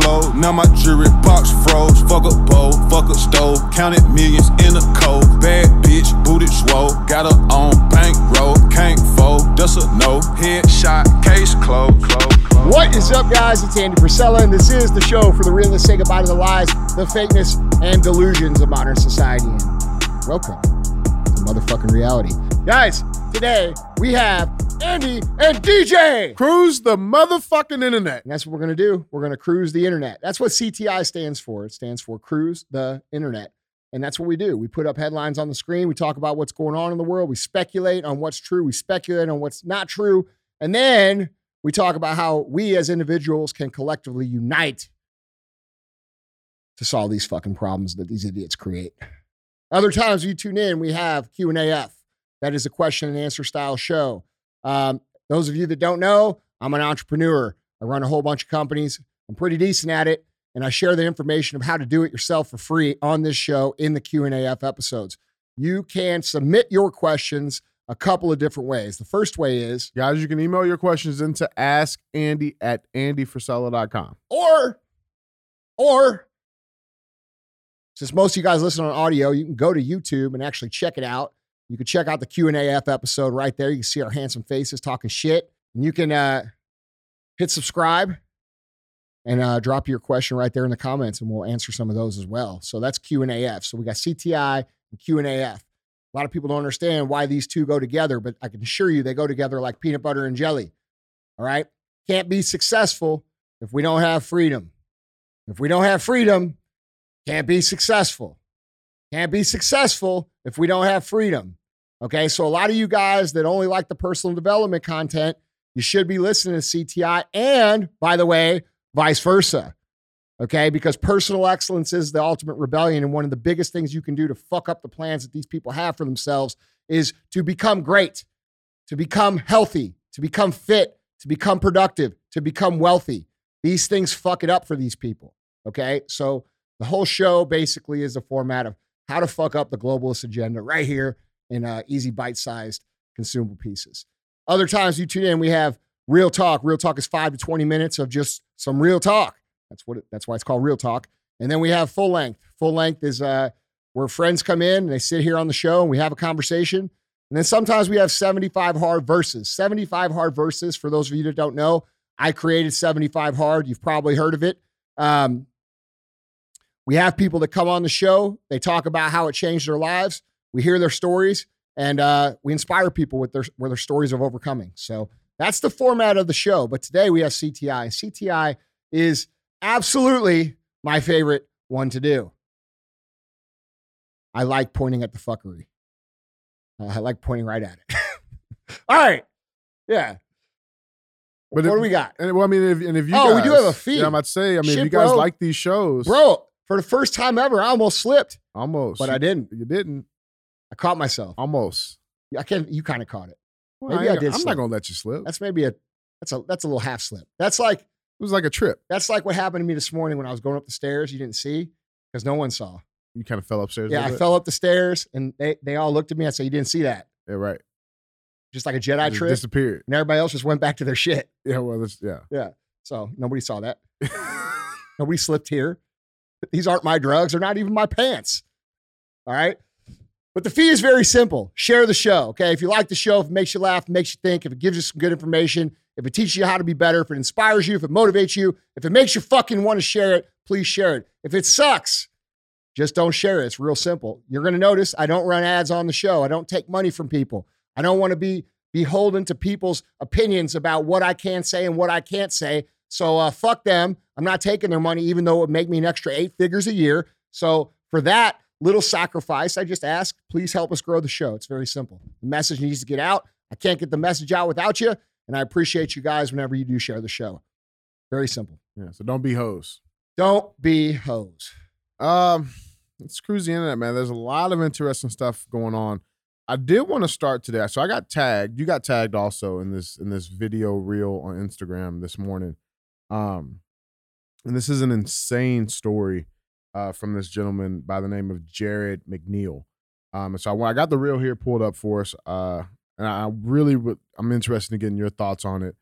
flow. Now my jewelry box froze. Fuck a bowl, fuck a stove. Counted millions in a cold. Bad bitch, booted swole. Got her on bankroll. Can't fold, that's a no. Headshot, case closed. Close. What is up, guys? It's Andy Frisella, and this is the show for the realists. Say goodbye to the lies, the fakeness, and delusions of modern society. And welcome to motherfucking reality. Guys, today we have Andy and DJ. Cruise the motherfucking internet. And that's what we're going to do. We're going to cruise the internet. That's what CTI stands for. It stands for Cruise the Internet. And that's what we do. We put up headlines on the screen. We talk about what's going on in the world. We speculate on what's true. We speculate on what's not true. And then we talk about how we as individuals can collectively unite to solve these fucking problems that these idiots create. Other times you tune in, we have Q&AF. That is a question and answer style show. Um, those of you that don't know, I'm an entrepreneur. I run a whole bunch of companies. I'm pretty decent at it, and I share the information of how to do it yourself for free on this show in the Q&AF episodes. You can submit your questions a couple of different ways. The first way is, Guys, you can email your questions into askandy at andyfrisella.com. or, or, since most of you guys listen on audio, you can go to YouTube and actually check it out. You can check out the Q&AF episode right there. You can see our handsome faces talking shit. And you can uh, hit subscribe and uh, drop your question right there in the comments, and we'll answer some of those as well. So that's Q&AF. So we got CTI and Q&AF. A lot of people don't understand why these two go together, but I can assure you they go together like peanut butter and jelly. All right? Can't be successful if we don't have freedom. If we don't have freedom, can't be successful. Can't be successful if we don't have freedom. Okay, so a lot of you guys that only like the personal development content, you should be listening to CTI. And by the way, vice versa. Okay, because personal excellence is the ultimate rebellion. And one of the biggest things you can do to fuck up the plans that these people have for themselves is to become great, to become healthy, to become fit, to become productive, to become wealthy. These things fuck it up for these people. Okay, so the whole show basically is a format of how to fuck up the globalist agenda right here in uh, easy bite-sized consumable pieces. Other times you tune in, we have real talk. Real talk is five to twenty minutes of just some real talk. That's what. It, that's why it's called real talk. And then we have full length. Full length is uh, where friends come in and they sit here on the show and we have a conversation. And then sometimes we have 75 hard versus. 75 hard versus, for those of you that don't know, I created 75 hard. You've probably heard of it. Um, we have people that come on the show. They talk about how it changed their lives. We hear their stories, and uh, we inspire people with their with their stories of overcoming. So that's the format of the show. But today we have CTI. CTI is absolutely my favorite one to do. I like pointing at the fuckery. Uh, I like pointing right at it. All right. Yeah. But what if- do we got? And well, I mean, if, and if you Oh, we do have a feed. Yeah, I'm about to say, I mean, Shit, if you guys bro. like these shows, Bro, for the first time ever, I almost slipped, almost, but I didn't. You didn't, I caught myself. almost. I can't. You kind of caught it. Well, Maybe I ain't- did I'm slip. not gonna let you slip. That's maybe a that's a that's a little half slip. That's like it was like a trip. that's like what happened to me this morning when I was going up the stairs. You didn't see because no one saw. You kind of fell upstairs. Yeah, I bit. fell up the stairs and they they all looked at me. I said, "You didn't see that?" Yeah, right. Just like a Jedi trick. disappeared. and everybody else just went back to their shit. Yeah, well, yeah. Yeah. So nobody saw that. Nobody slipped here. These aren't my drugs. They're not even my pants. All right. But the fee is very simple. Share the show. Okay. If you like the show, if it makes you laugh, makes you think, if it gives you some good information, if it teaches you how to be better, if it inspires you, if it motivates you, if it makes you fucking want to share it, please share it. If it sucks, just don't share it. It's real simple. You're going to notice I don't run ads on the show. I don't take money from people. I don't want to be beholden to people's opinions about what I can say and what I can't say. So uh, fuck them. I'm not taking their money, even though it would make me an extra eight figures a year. So for that little sacrifice, I just ask, please help us grow the show. It's very simple. The message needs to get out. I can't get the message out without you. And I appreciate you guys whenever you do share the show. Very simple. Yeah. So don't be hoes. Don't be hoes. Um, let's cruise the internet, man. There's a lot of interesting stuff going on. I did want to start today. So I got tagged. You got tagged also in this in this video reel on Instagram this morning. Um, and this is an insane story uh, from this gentleman by the name of Jarryd McNeil. Um, and so I, I got the reel here pulled up for us. Uh, and I really would, I'm interested in getting your thoughts on it.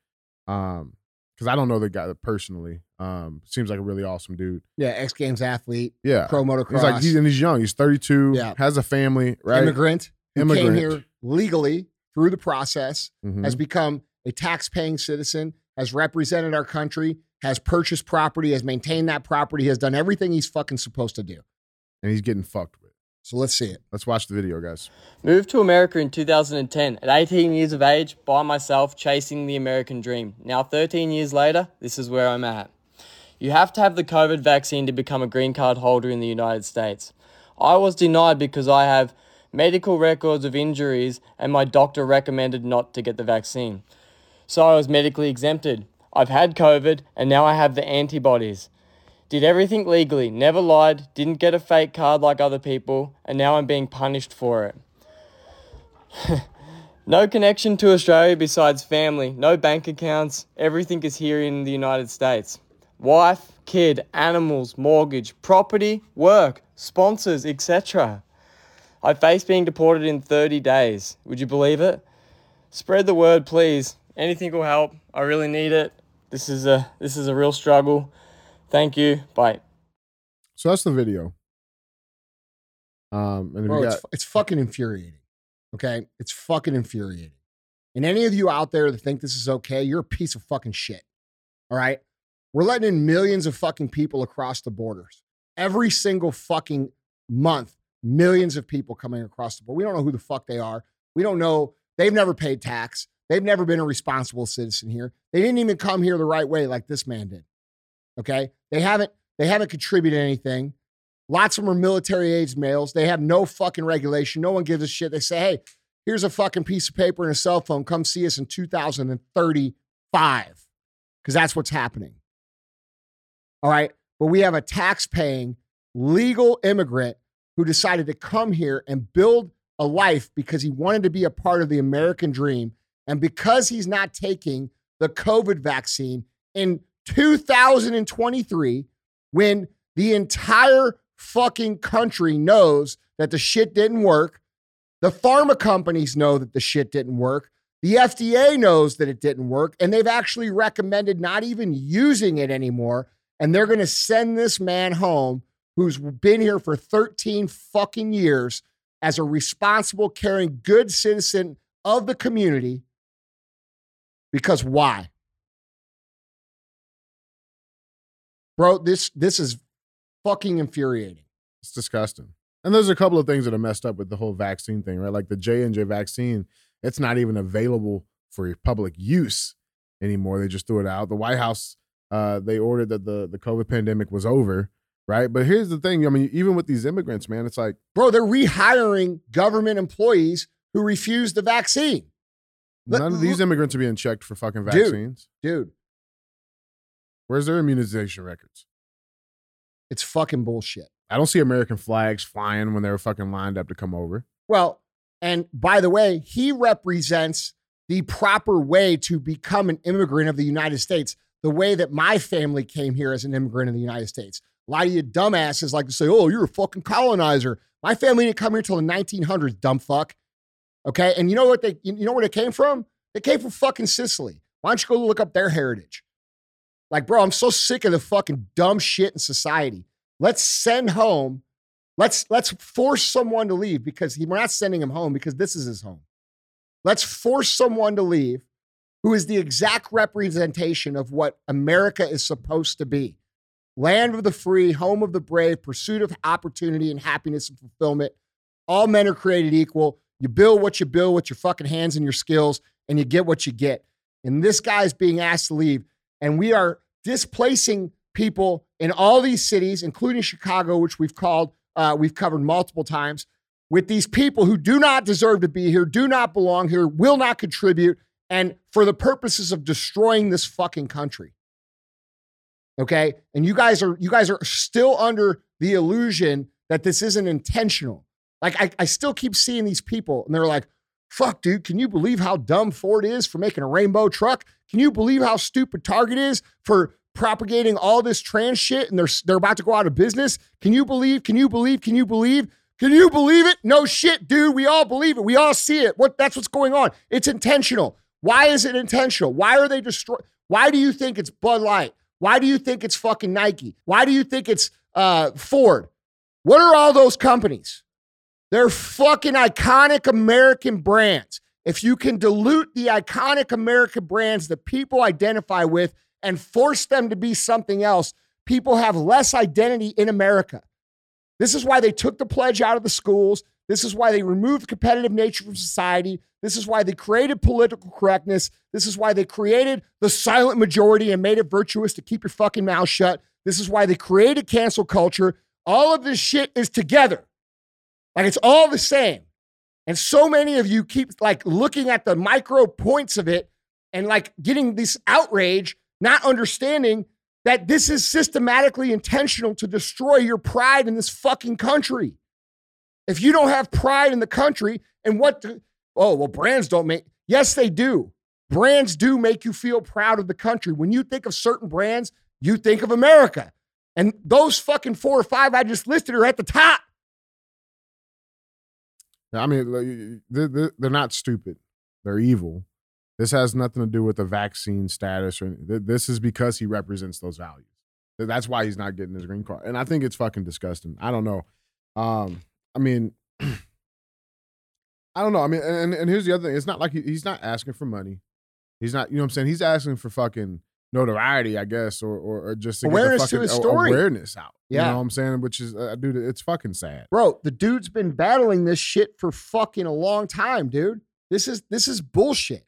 Um, because I don't know the guy personally. Um, seems like a really awesome dude. Yeah, X Games athlete, Yeah. pro motocross, He's like he's and he's young. He's 32. Yeah. Has a family. Right. immigrant who came here legally through the process, Mhm. has become a tax-paying citizen, has represented our country, has purchased property, has maintained that property, has done everything he's fucking supposed to do. and he's getting fucked with. So let's see it. Let's watch the video, guys. Moved to America in 2010 at 18 years of age by myself chasing the American dream. Now 13 years later, this is where I'm at. You have to have the COVID vaccine to become a green card holder in the United States. I was denied because I have medical records of injuries and my doctor recommended not to get the vaccine. So I was medically exempted. I've had COVID and now I have the antibodies. Did everything legally, never lied, didn't get a fake card like other people, and now I'm being punished for it. no connection to Australia besides family, no bank accounts, everything is here in the United States. Wife, kid, animals, mortgage, property, work, sponsors, etc. I face being deported in 30 days. Would you believe it? Spread the word, please. Anything will help. I really need it. This is a this is a real struggle. Thank you. Bye. So that's the video. Um, and if Bro, you it's, got, it's fucking infuriating. Okay? It's fucking infuriating. And any of you out there that think this is okay, you're a piece of fucking shit. All right? We're letting in millions of fucking people across the borders. Every single fucking month, millions of people coming across the border. We don't know who the fuck they are. We don't know. They've never paid tax. They've never been a responsible citizen here. They didn't even come here the right way like this man did. Okay? They haven't they haven't contributed anything. Lots of them are military aged males. They have no fucking regulation. No one gives a shit. They say, hey, here's a fucking piece of paper and a cell phone. Come see us in 2035. Because that's what's happening. All right. But we have a tax paying legal immigrant who decided to come here and build a life because he wanted to be a part of the American dream. And because he's not taking the COVID vaccine in 2023, when the entire fucking country knows that the shit didn't work, the pharma companies know that the shit didn't work, the FDA knows that it didn't work, and they've actually recommended not even using it anymore. And they're going to send this man home who's been here for 13 fucking years as a responsible, caring, good citizen of the community. Because why? Bro, this this is fucking infuriating. it's disgusting. And there's a couple of things that are messed up with the whole vaccine thing, right? Like the J and J vaccine, it's not even available for public use anymore. They just threw it out. The White House, uh, they ordered that the the COVID pandemic was over, right? But here's the thing. I mean, even with these immigrants, man, it's like Bro, they're rehiring government employees who refuse the vaccine. None of these immigrants are being checked for fucking vaccines. Dude, Where's their immunization records? it's fucking bullshit. I don't see American flags flying when they were fucking lined up to come over. Well, and by the way, he represents the proper way to become an immigrant of the United States, the way that my family came here as an immigrant in the United States. A lot of you dumbasses like to say, oh, you're a fucking colonizer. My family didn't come here till the 1900s, dumb fuck. Okay. And you know what they, you know where they came from? They came from fucking Sicily. Why don't you go look up their heritage? Like, bro, I'm so sick of the fucking dumb shit in society. Let's send home Let's let's force someone to leave because he, we're not sending him home because this is his home. Let's force someone to leave who is the exact representation of what America is supposed to be. Land of the free, home of the brave, pursuit of opportunity and happiness and fulfillment. All men are created equal. You build what you build with your fucking hands and your skills, and you get what you get. And this guy's being asked to leave. And we are displacing people in all these cities, including Chicago, which we've called, uh, we've covered multiple times, with these people who do not deserve to be here, do not belong here, will not contribute, and for the purposes of destroying this fucking country. Okay. And you guys are you guys are still under the illusion that this isn't intentional. Like I, I still keep seeing these people and they're like, fuck, dude, can you believe how dumb Ford is for making a rainbow truck? Can you believe how stupid Target is for propagating all this trans shit and they're they're about to go out of business? Can you believe? Can you believe? Can you believe? Can you believe it? No shit, dude. We all believe it. We all see it. What that's what's going on. It's intentional. Why is it intentional? Why are they destroying? Why do you think it's Bud Light? Why do you think it's fucking Nike? Why do you think it's uh, Ford? What are all those companies? They're fucking iconic American brands. If you can dilute the iconic American brands that people identify with and force them to be something else, people have less identity in America. This is why they took the pledge out of the schools. This is why they removed the competitive nature from society. This is why they created political correctness. This is why they created the silent majority and made it virtuous to keep your fucking mouth shut. This is why they created cancel culture. All of this shit is together. Like it's all the same. And so many of you keep like looking at the micro points of it and like getting this outrage, not understanding that this is systematically intentional to destroy your pride in this fucking country. If you don't have pride in the country and what, do, oh, well, brands don't make, yes, they do. Brands do make you feel proud of the country. When you think of certain brands, you think of America. And those fucking four or five I just listed are at the top. I mean, they're, not stupid. They're evil. This has nothing to do with the vaccine status or this is because he represents those values. That's why he's not getting his green card. And I think it's fucking disgusting. I don't know. Um, I mean, I don't know. I mean, and, and here's the other thing. It's not like he, he's not asking for money. He's not, you know what I'm saying? He's asking for fucking notoriety, I guess, or or, or just to awareness get the fucking, to his story. awareness out. Yeah. You know what I'm saying? Which is, uh, dude, it's fucking sad. Bro, the dude's been battling this shit for fucking a long time, dude. This is this is bullshit.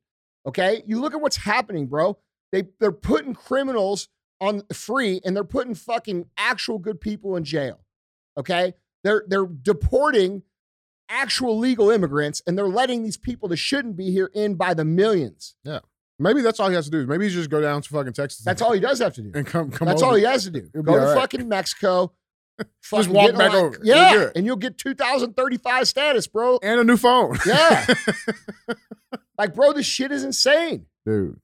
Okay? You look at what's happening, bro. They they're putting criminals on free and they're putting fucking actual good people in jail. Okay? They're they're deporting actual legal immigrants and they're letting these people that shouldn't be here in by the millions. Yeah. Maybe that's all he has to do. Maybe he just go down to fucking Texas. That's all he does have to do. And come, come. That's over. all he has to do. He'll Go to right. fucking Mexico. Just walk back over. Yeah. And you'll get 2035 status, bro. and a new phone. Yeah. Like, bro, this shit is insane. dude.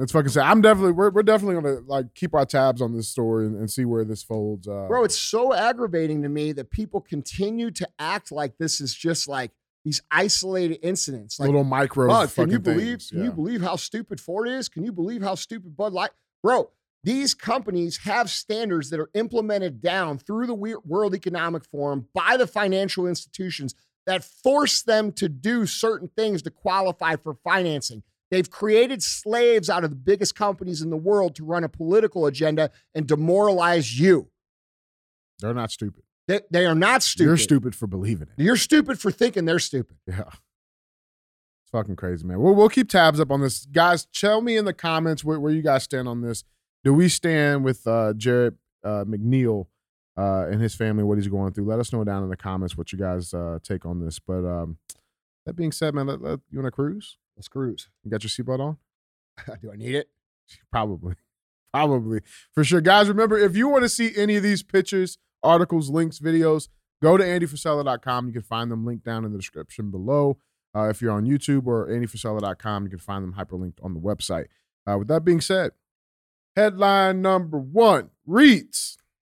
Let's fucking say I'm definitely we're, we're definitely gonna like keep our tabs on this story and, and see where this folds. Uh, Bro, it's so aggravating to me that people continue to act like this is just like these isolated incidents. Like, little micro. oh, can you believe? things. Can you believe how stupid Ford is? Can you believe how stupid Bud Light? Bro, these companies have standards that are implemented down through the World Economic Forum by the financial institutions that force them to do certain things to qualify for financing. They've created slaves out of the biggest companies in the world to run a political agenda and demoralize you. They're not stupid. They, they are not stupid. You're stupid for believing it. You're stupid for thinking they're stupid. Yeah. It's fucking crazy, man. We'll, we'll keep tabs up on this. Guys, tell me in the comments where, where you guys stand on this. Do we stand with uh, Jarryd uh, McNeil uh, and his family, what he's going through? Let us know down in the comments what you guys uh, take on this. But um, that being said, man, let, let, you want to cruise? Let's cruise. You got your seatbelt on? Do I need it? Probably. Probably. For sure. Guys, remember, if you want to see any of these pictures, articles, links, videos, go to andyfrisella.com. You can find them linked down in the description below. Uh, if you're on YouTube or andyfrisella.com, you can find them hyperlinked on the website. Uh, with that being said, headline number one reads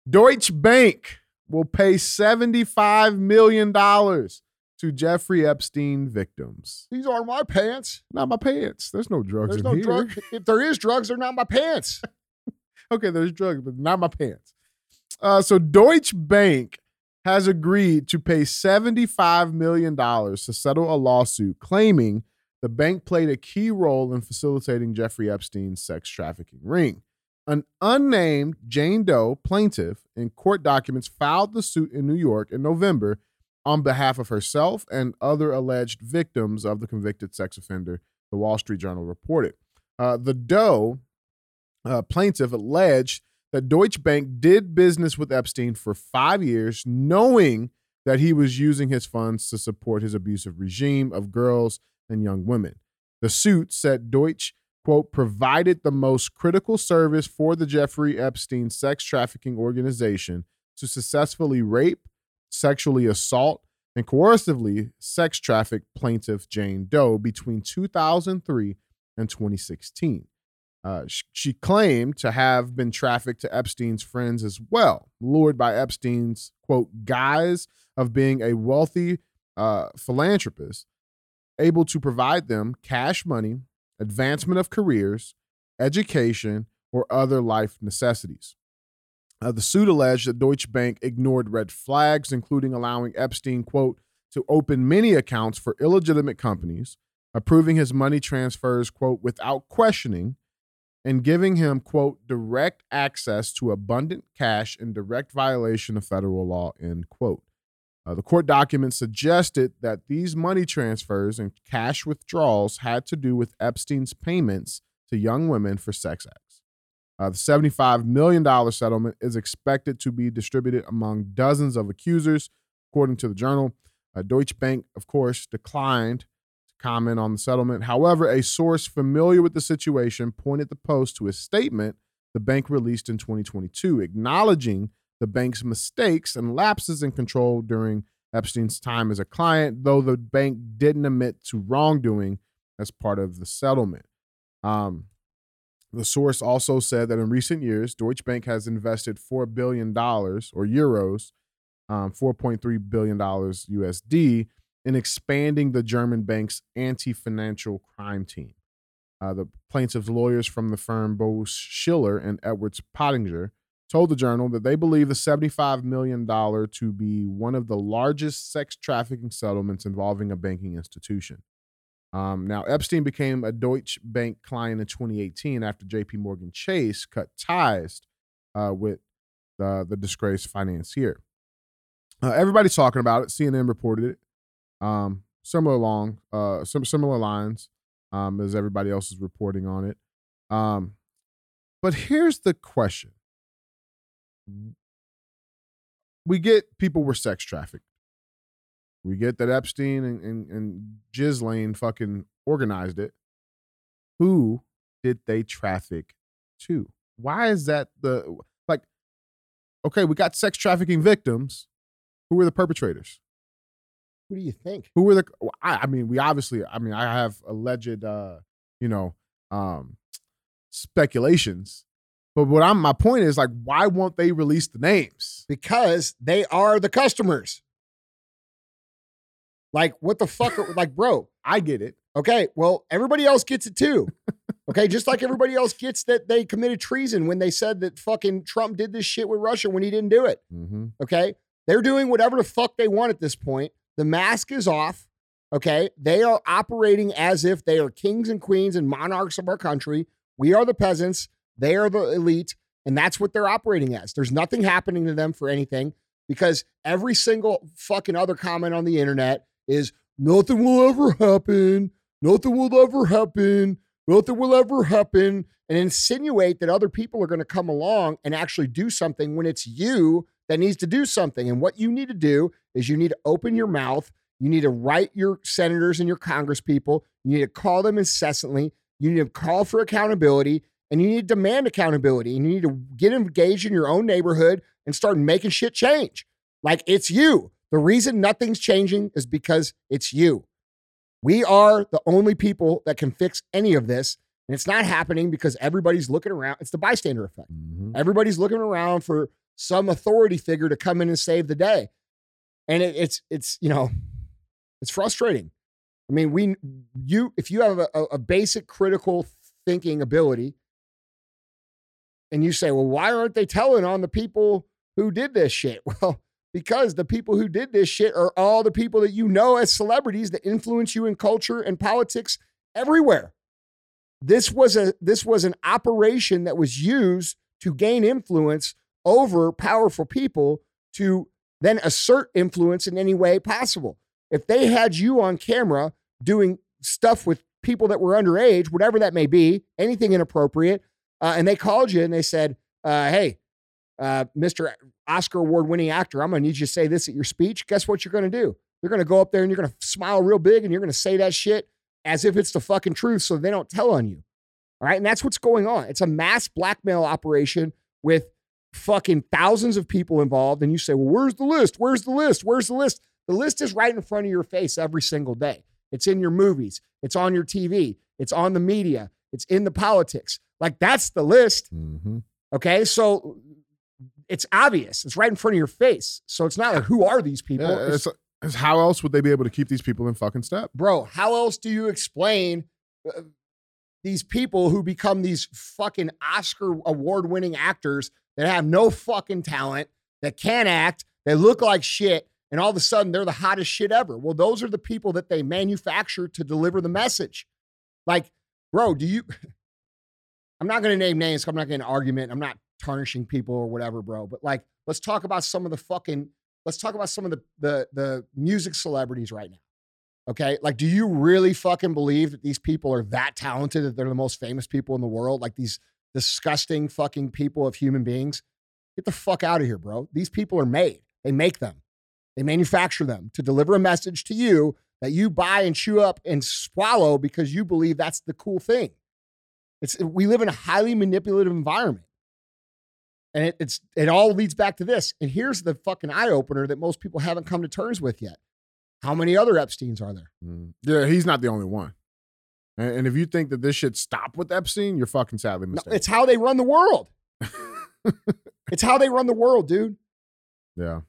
Deutsche Bank will pay $75 million to Jeffrey Epstein victims. These aren't my pants. Not my pants. There's no drugs There's in no here. drug. If there is drugs, they're not my pants. okay, there's drugs, but not my pants. Uh, so Deutsche Bank has agreed to pay $75 million to settle a lawsuit claiming the bank played a key role in facilitating Jeffrey Epstein's sex trafficking ring. An unnamed Jane Doe plaintiff in court documents filed the suit in New York in November on behalf of herself and other alleged victims of the convicted sex offender, the Wall Street Journal reported. Uh, the Doe uh, plaintiff alleged that Deutsche Bank did business with Epstein for five years, knowing that he was using his funds to support his abusive regime of girls and young women. The suit said Deutsche, quote, provided the most critical service for the Jeffrey Epstein sex trafficking organization to successfully rape, sexually assault, and coercively sex traffic plaintiff Jane Doe between 2003 and 2016. Uh, sh- she claimed to have been trafficked to Epstein's friends as well, lured by Epstein's, quote, guise of being a wealthy uh, philanthropist, able to provide them cash money, advancement of careers, education, or other life necessities. Uh, the suit alleged that Deutsche Bank ignored red flags, including allowing Epstein, quote, to open many accounts for illegitimate companies, approving his money transfers, quote, without questioning, and giving him, quote, direct access to abundant cash in direct violation of federal law, end quote. Uh, the court documents suggested that these money transfers and cash withdrawals had to do with Epstein's payments to young women for sex acts. Uh, the $75 million settlement is expected to be distributed among dozens of accusers, according to the journal. Uh, Deutsche Bank, of course, declined comment on the settlement. However, a source familiar with the situation pointed the Post to a statement the bank released in 2022, acknowledging the bank's mistakes and lapses in control during Epstein's time as a client, though the bank didn't admit to wrongdoing as part of the settlement. Um, the source also said that in recent years, Deutsche Bank has invested $4 billion or euros, um, $4.3 billion USD, in expanding the German bank's anti financial crime team. Uh, the plaintiff's lawyers from the firm Boies Schiller and Edwards Pottinger told the journal that they believe the $75 million to be one of the largest sex trafficking settlements involving a banking institution. Um, now, Epstein became a Deutsche Bank client in 2018 after JP Morgan Chase cut ties uh, with the, the disgraced financier. Uh, everybody's talking about it. CNN reported it. Um, similar long, uh, some similar lines um, as everybody else is reporting on it. Um, but here's the question: We get people were sex trafficked. We get that Epstein and, and, and Ghislaine fucking organized it. Who did they traffic to? Why is that the like? Okay, we got sex trafficking victims. Who were the perpetrators? Who do you think? Who were the? I, I mean, we obviously. I mean, I have alleged, uh, you know, um, speculations. But what I'm my point is like, why won't they release the names? Because they are the customers. Like, what the fuck? are- like, bro, I get it. okay, well, everybody else gets it too. Okay, just like everybody else gets that they committed treason when they said that fucking Trump did this shit with Russia when he didn't do it. Mm-hmm. Okay. They're doing whatever the fuck they want at this point. The mask is off. Okay. They are operating as if they are kings and queens and monarchs of our country. We are the peasants. They are the elite. And that's what they're operating as. There's nothing happening to them for anything because every single fucking other comment on the internet is nothing will ever happen. Nothing will ever happen. Nothing will ever happen. And insinuate that other people are going to come along and actually do something when it's you that needs to do something. And what you need to do is you need to open your mouth. You need to write your senators and your congresspeople. You need to call them incessantly. You need to call for accountability and you need to demand accountability. And you need to get engaged in your own neighborhood and start making shit change. Like it's you. The reason nothing's changing is because it's you. We are the only people that can fix any of this. And it's not happening because everybody's looking around. It's the bystander effect. Mm-hmm. Everybody's looking around for some authority figure to come in and save the day. And it, it's it's you know, it's frustrating. I mean, we you if you have a, a- basic critical thinking ability, and you say, well, why aren't they telling on the people who did this shit? Well, because the people who did this shit are all the people that you know as celebrities that influence you in culture and politics everywhere. This was a this was an operation that was used to gain influence over powerful people to then assert influence in any way possible. If they had you on camera doing stuff with people that were underage, whatever that may be, anything inappropriate, uh, and they called you and they said, uh, "Hey, uh, Mr. Oscar award winning actor, I'm going to need you to say this at your speech." Guess what you're going to do? You're going to go up there and you're going to smile real big and you're going to say that shit as if it's the fucking truth, so they don't tell on you. All right, and that's what's going on. It's a mass blackmail operation with fucking thousands of people involved. And you say, well, where's the list? Where's the list? Where's the list? The list is right in front of your face every single day. It's in your movies, it's on your TV, it's on the media, it's in the politics. Like that's the list. Mm-hmm. Okay. So it's obvious, it's right in front of your face. So it's not like, who are these people? Yeah, It's- it's, it's how else would they be able to keep these people in fucking step? bro, how else do you explain uh, these people who become these fucking Oscar award winning actors that have no fucking talent, that can't act, they look like shit, and all of a sudden they're the hottest shit ever. Well, those are the people that they manufacture to deliver the message. Like, bro, do you? I'm not going to name names. I'm not getting an argument. I'm not tarnishing people or whatever, bro. But like, let's talk about some of the fucking. Let's talk about some of the the the music celebrities right now. Okay, like, do you really fucking believe that these people are that talented that they're the most famous people in the world? Like these disgusting fucking people of human beings. Get the fuck out of here, bro. These people are made. They make them. They manufacture them to deliver a message to you that you buy and chew up and swallow because you believe that's the cool thing. It's we live in a highly manipulative environment. And it, it's it all leads back to this. And here's the fucking eye opener that most people haven't come to terms with yet. How many other Epsteins are there? Mm. Yeah, he's not the only one. And, if you think that this should stop with Epstein, you're fucking sadly No, mistaken. it's how they run the world. It's how they run the world, dude. yeah.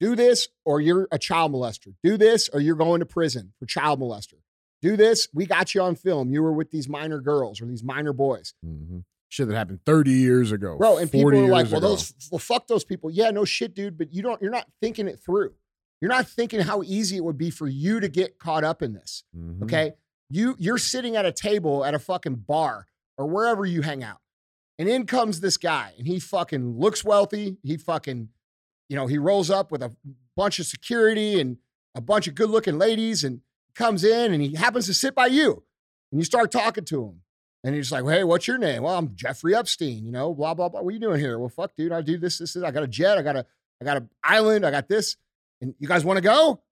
Do this or you're a child molester. Do this or you're going to prison for child molester. Do this. We got you on film. You were with these minor girls or these minor boys. hmm Shit that happened 30 years ago. Bro, and people are like, well, ago. those well, fuck those people. Yeah, no shit, dude. But you don't, you're not thinking it through. You're not thinking how easy it would be for you to get caught up in this. Mhm. Okay. You you're sitting at a table at a fucking bar or wherever you hang out. And in comes this guy, and he fucking looks wealthy. He fucking, you know, he rolls up with a bunch of security and a bunch of good-looking ladies, and comes in and he happens to sit by you. And you start talking to him. And he's like, Hey, what's your name? Well, I'm Jeffrey Epstein, you know, blah, blah, blah. What are you doing here? Well, fuck, dude. I do this, this, this. I got a jet, I got a, I got an island, I got this. And you guys want to go?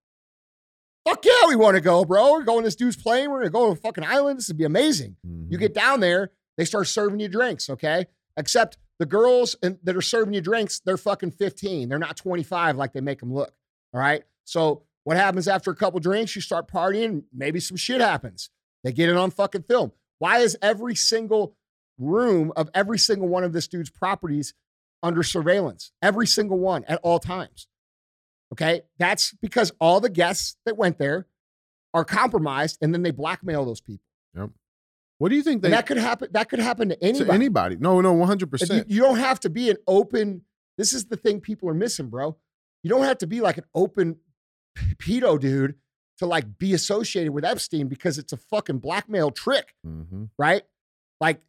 Fuck yeah, we want to go, bro. We're going to this dude's plane. We're gonna go to a fucking island. This would be amazing. You Mhm. get down there, they start serving you drinks, okay? Except the girls and, that are serving you drinks, they're fucking 15. They're not 25 like they make them look. All right. So what happens after a couple drinks? You start partying, maybe some shit happens. They get it on fucking film. Why is every single room of every single one of this dude's properties under surveillance? Every single one at all times. Okay. That's because all the guests that went there are compromised and then they blackmail those people. What do you think they that could happen. That could happen to to anybody. anybody? No, no, 100%. You, you don't have to be an open. This is the thing people are missing, bro. You don't have to be like an open pedo dude to like be associated with Epstein because it's a fucking blackmail trick, hmm right? Like,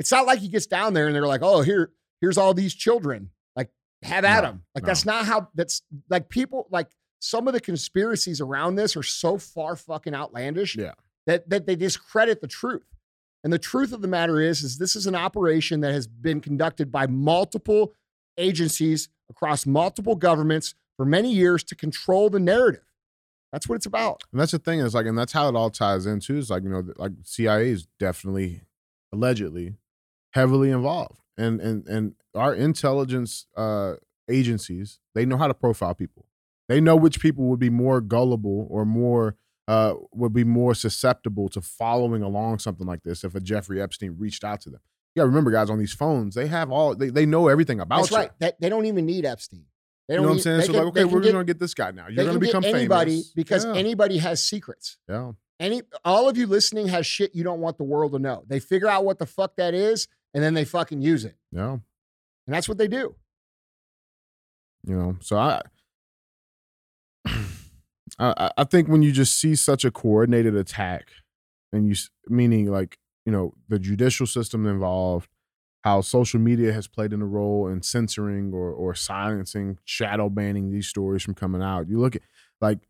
it's not like he gets down there and they're like, "Oh, here, here's all these children. Have at No, them." Like, that's not how. That's like people like some of the conspiracies around this are so far fucking outlandish Yeah. that that they discredit the truth. And the truth of the matter is, is this is an operation that has been conducted by multiple agencies across multiple governments for many years to control the narrative. That's what it's about. And that's the thing is like, and that's how it all ties into. Is like you know, like CIA is definitely, allegedly, heavily involved, and and and our intelligence uh, agencies they know how to profile people. They know which people would be more gullible or more uh, would be more susceptible to following along something like this if a Jeffrey Epstein reached out to them. You gotta remember, guys, on these phones, they have all they, they know everything about That's you. right. That they don't even need Epstein. They You know what I'm saying? So can- like, okay, we're get- gonna get this guy now. You're gonna become anybody famous because yeah. anybody has secrets. yeah. Any all of you listening has shit you don't want the world to know. They figure out what the fuck that is and then they fucking use it. Yeah. And that's what they do. you know so i I, I think when you just see such a coordinated attack and you meaning like you know the judicial system involved how social media has played in a role in censoring or or silencing shadow banning these stories from coming out you look at like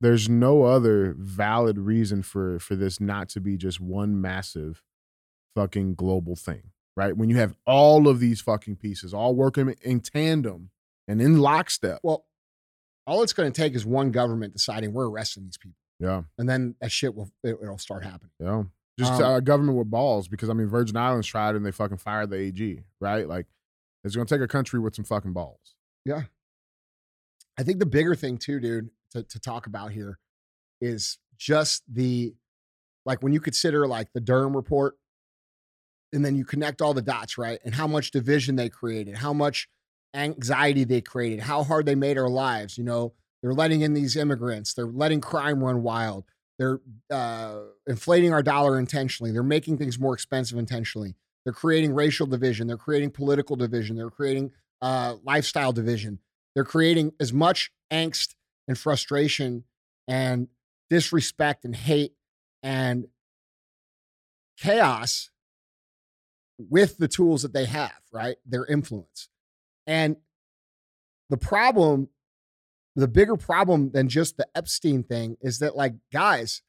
there's no other valid reason for for this not to be just one massive fucking global thing right when you have all of these fucking pieces all working in tandem and in lockstep Well, all it's going to take is one government deciding we're arresting these people. yeah And then that shit will it, will start happening. Yeah. Just Um, a government with balls because I mean Virgin Islands tried and they fucking fired the AG, right? Like it's gonna take a country with some fucking balls. Yeah. I think the bigger thing too, dude, to, to talk about here is just the like when you consider like the Durham report and then you connect all the dots, right? And how much division they created, how much anxiety they created, how hard they made our lives. You know, they're letting in these immigrants, they're letting crime run wild. They're uh, inflating our dollar intentionally. They're making things more expensive intentionally. They're creating racial division. They're creating political division. They're creating uh, lifestyle division. They're creating as much angst and frustration and disrespect and hate and chaos with the tools that they have, right? Their influence. And the problem, the bigger problem than just the Epstein thing is that, like, guys,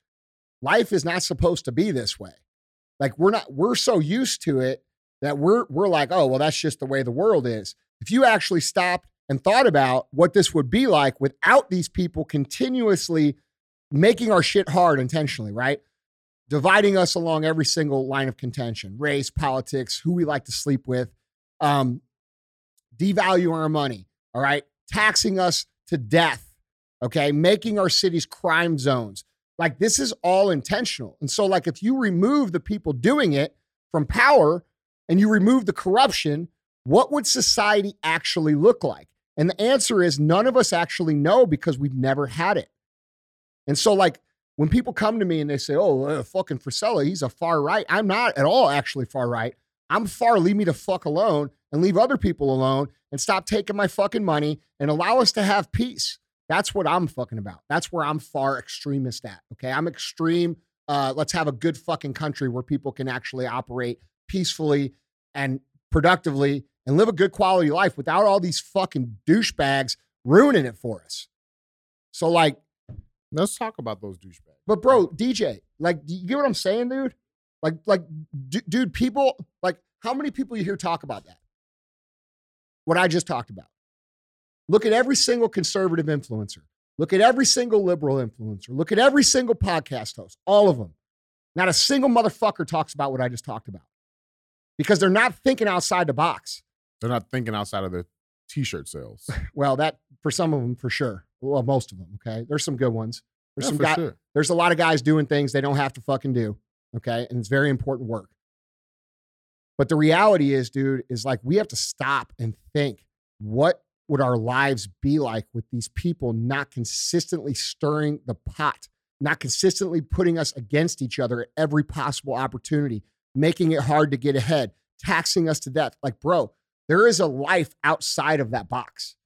life is not supposed to be this way. Like, we're not, we're so used to it that we're, we're like, oh, well, that's just the way the world is. If you actually stopped and thought about what this would be like without these people continuously making our shit hard intentionally, right? Dividing us along every single line of contention race, politics, who we like to sleep with, um, devalue our money, all right? Taxing us to death, okay? Making our cities crime zones. Like this is all intentional. And so, like, if you remove the people doing it from power and you remove the corruption, what would society actually look like? And the answer is none of us actually know because we've never had it. And so, like, when people come to me and they say, oh, uh, fucking Frisella, he's a far right, I'm not at all actually far right. I'm far, leave me the fuck alone and leave other people alone and stop taking my fucking money and allow us to have peace. That's what I'm fucking about. That's where I'm far extremist at. Okay. I'm extreme. Uh, let's have a good fucking country where people can actually operate peacefully and productively and live a good quality life without all these fucking douchebags ruining it for us. So, like, Let's talk about those douchebags. but bro, DJ, like, do you get what I'm saying, dude? Like, like, d- dude, people, like, how many people you hear talk about that? What I just talked about. Look at every single conservative influencer. Look at every single liberal influencer. Look at every single podcast host. All of them. Not a single motherfucker talks about what I just talked about because they're not thinking outside the box. They're not thinking outside of their t-shirt sales. Well, that for some of them, for sure. Well, most of them. Okay, there's some good ones. There's Yeah, some for guy, sure. There's a lot of guys doing things they don't have to fucking do. Okay, and it's very important work. But the reality is, dude, is like we have to stop and think what would our lives be like with these people not consistently stirring the pot, not consistently putting us against each other at every possible opportunity, making it hard to get ahead, taxing us to death. Like, bro, there is a life outside of that box.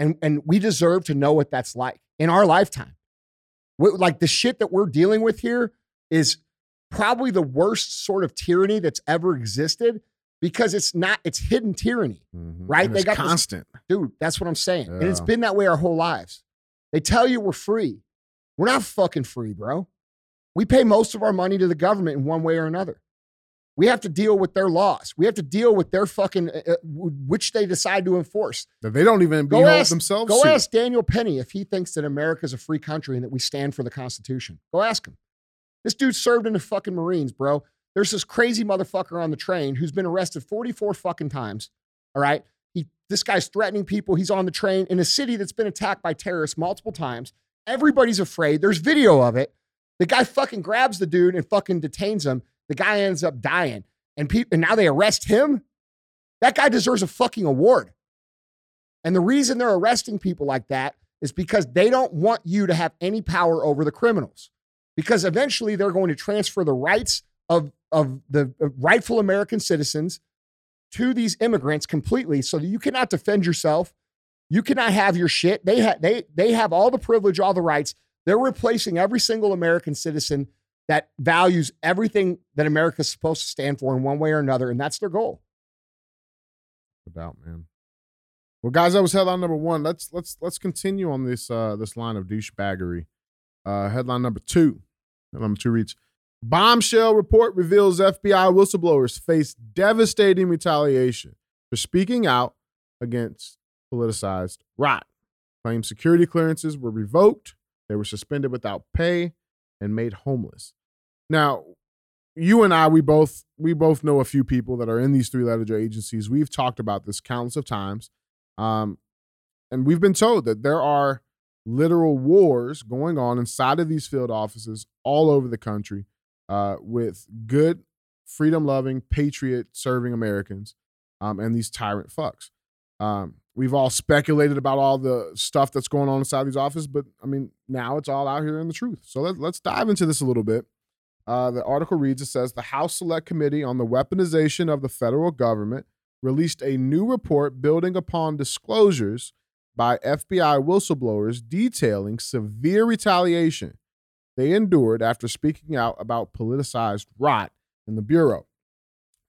And, and we deserve to know what that's like in our lifetime. What- Like the shit that we're dealing with here is probably the worst sort of tyranny that's ever existed because it's not, it's hidden tyranny Mhm. Right? And They it's got this- constant. dude that's what i'm saying and it's Yeah. been that way our whole lives they tell you we're free we're not fucking free bro we pay most of our money to the government in one way or another we have to deal with their laws. We have to deal with their fucking uh, uh, which they decide to enforce. That they don't even Go ask- themselves. go to. ask daniel penny if he thinks that America is a free country and that we stand for the constitution. Go ask him. This dude served in the fucking marines bro. There's this crazy motherfucker on the train who's been arrested 44 fucking times all right? He this guy's threatening people. He's on the train in a city that's been attacked by terrorists multiple times. Everybody's afraid. There's video of it. The guy fucking grabs the dude and fucking detains him the guy ends up dying and people and now they arrest him that guy deserves a fucking award and the reason they're arresting people like that is because they don't want you to have any power over the criminals because eventually they're going to transfer the rights of, of the uh, rightful American citizens to these immigrants completely so that you cannot defend yourself. You cannot have your shit. They, ha- they, they have all the privilege, all the rights. They're replacing every single American citizen that values everything that America's supposed to stand for in one way or another. And that's their goal. About man. Well, guys, that was headline number one. Let's let's let's continue on this uh this line of douchebaggery. Uh, headline number two. Headline number two reads: Bombshell report reveals FBI whistleblowers face devastating retaliation for speaking out against politicized rot. Claims security clearances were revoked. They were suspended without pay and made homeless. Now, you and I, we both we both know a few people that are in these three letter agencies. We've talked about this countless of times, um, and we've been told that there are literal wars going on inside of these field offices all over the country uh, with good, freedom loving, patriot serving Americans um, and these tyrant fucks. Um, we've all speculated about all the stuff that's going on inside these offices, but I mean, now it's all out here in the truth. So let, let's dive into this a little bit. Uh, the article reads it says the House Select Committee on the Weaponization of the Federal Government released a new report building upon disclosures by FBI whistleblowers detailing severe retaliation they endured after speaking out about politicized rot in the Bureau.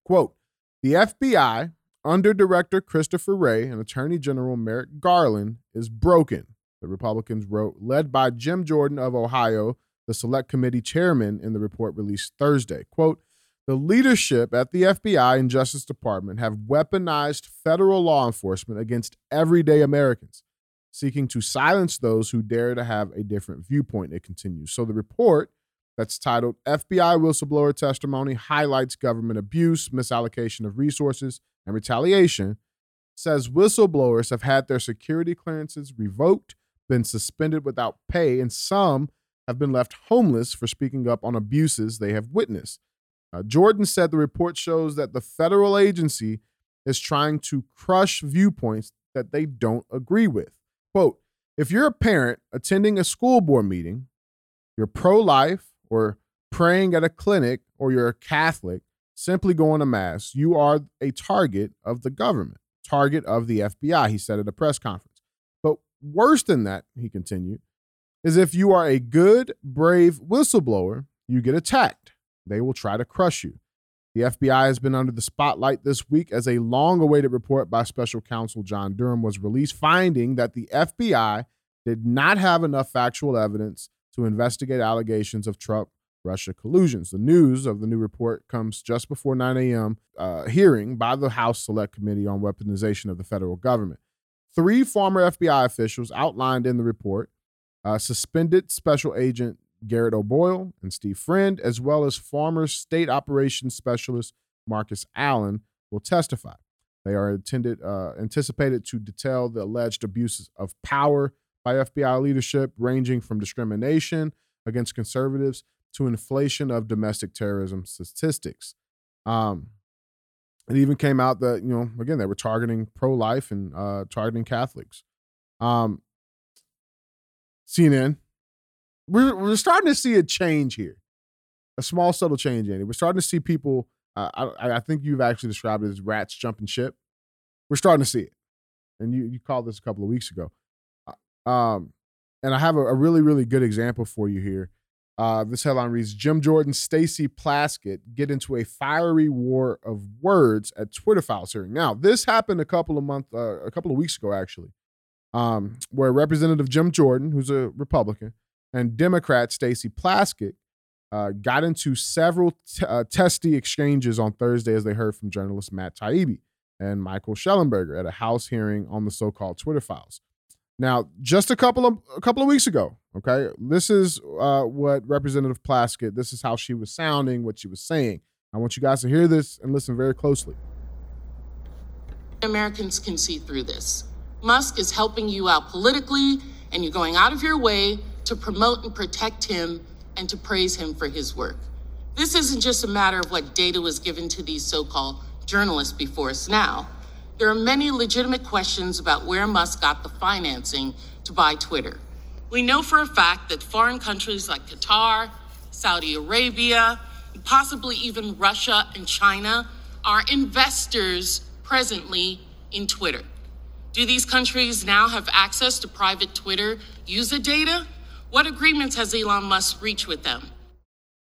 Quote The FBI, under Director Christopher Wray and Attorney General Merrick Garland, is broken, the Republicans wrote, led by Jim Jordan of Ohio, the Select Committee chairman, in the report released Thursday. Quote the leadership at the FBI and Justice Department have weaponized federal law enforcement against everyday Americans, seeking to silence those who dare to have a different viewpoint, it continues. So the report that's titled FBI Whistleblower Testimony Highlights Government Abuse, Misallocation of Resources, and Retaliation says whistleblowers have had their security clearances revoked, been suspended without pay, and some have been left homeless for speaking up on abuses they have witnessed. Uh, Jordan said the report shows that the federal agency is trying to crush viewpoints that they don't agree with. Quote If you're a parent attending a school board meeting, you're pro life or praying at a clinic, or you're a Catholic, simply going to Mass, you are a target of the government, target of the FBI, he said at a press conference. But worse than that, he continued, is if you are a good, brave whistleblower, you get attacked they will try to crush you. The FBI has been under the spotlight this week as a long awaited report by special counsel John Durham was released, finding that the FBI did not have enough factual evidence to investigate allegations of Trump Russia collusions. The news of the new report comes just before 9 a.m. Uh, hearing by the House Select Committee on Weaponization of the Federal Government. Three former FBI officials outlined in the report uh, suspended Special Agent Garrett O'Boyle and Steve Friend, as well as former state operations specialist Marcus Allen, will testify. They are intended, uh, anticipated to detail the alleged abuses of power by FBI leadership, ranging from discrimination against conservatives to inflation of domestic terrorism statistics. Um, it even came out that you know again they were targeting pro-life and uh, targeting Catholics. Um, CNN we're we're starting to see a change here, a small subtle change, Andy. We're starting to see people. Uh, I, I think you've actually described it as rats jumping ship. We're starting to see it, and you you called this a couple of weeks ago. Uh, um, and I have a, a really really good example for you here. Uh, this headline reads: Jim Jordan, Stacey Plaskett get into a fiery war of words at Twitter files hearing. Now, this happened a couple of months, uh, a couple of weeks ago, actually, um, where Representative Jim Jordan, who's a Republican, and Democrat Stacey Plaskett uh, got into several t- uh, testy exchanges on Thursday as they heard from journalist Matt Taibbi and Michael Shellenberger at a House hearing on the so-called Twitter files. Now, just a couple of a couple of weeks ago, okay, this is uh, what Representative Plaskett. This is how she was sounding, what she was saying. I want you guys to hear this and listen very closely. Americans can see through this. Musk is helping you out politically, and you're going out of your way to promote and protect him and to praise him for his work. This isn't just a matter of what data was given to these so called journalists before us now. There are many legitimate questions about where Musk got the financing to buy Twitter. We know for a fact that foreign countries like Qatar, Saudi Arabia, possibly even Russia and China are investors presently in Twitter. Do these countries now have access to private Twitter user data? What agreements has Elon Musk reached with them?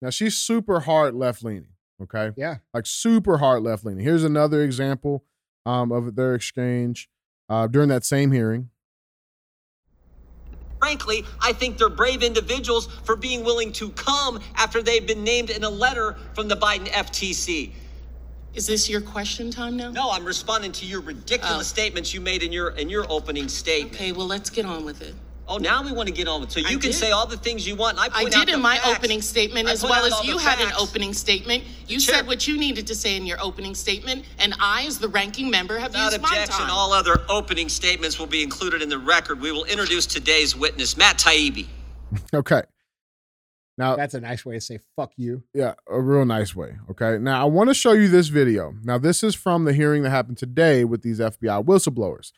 Now she's super hard left leaning. Okay. Yeah. Like super hard left leaning. Here's another example um, of their exchange uh, during that same hearing. Frankly, I think they're brave individuals for being willing to come after they've been named in a letter from the Biden FTC. Is this your question time now? No, I'm responding to your ridiculous oh. statements you made in your in your opening statement. Okay, well let's get on with it. Oh, now we want to get on with it. So you I can did. say all the things you want. I, I did in my facts. opening statement as well as you had an opening statement. You said what you needed to say in your opening statement, and I, as the ranking member, have Without used objection, my time. all other opening statements will be included in the record. We will introduce today's witness, Matt Taibbi. okay. Now that's a nice way to say fuck you. Yeah, a real nice way. Okay. Now I want to show you this video. Now this is from the hearing that happened today with these FBI whistleblowers.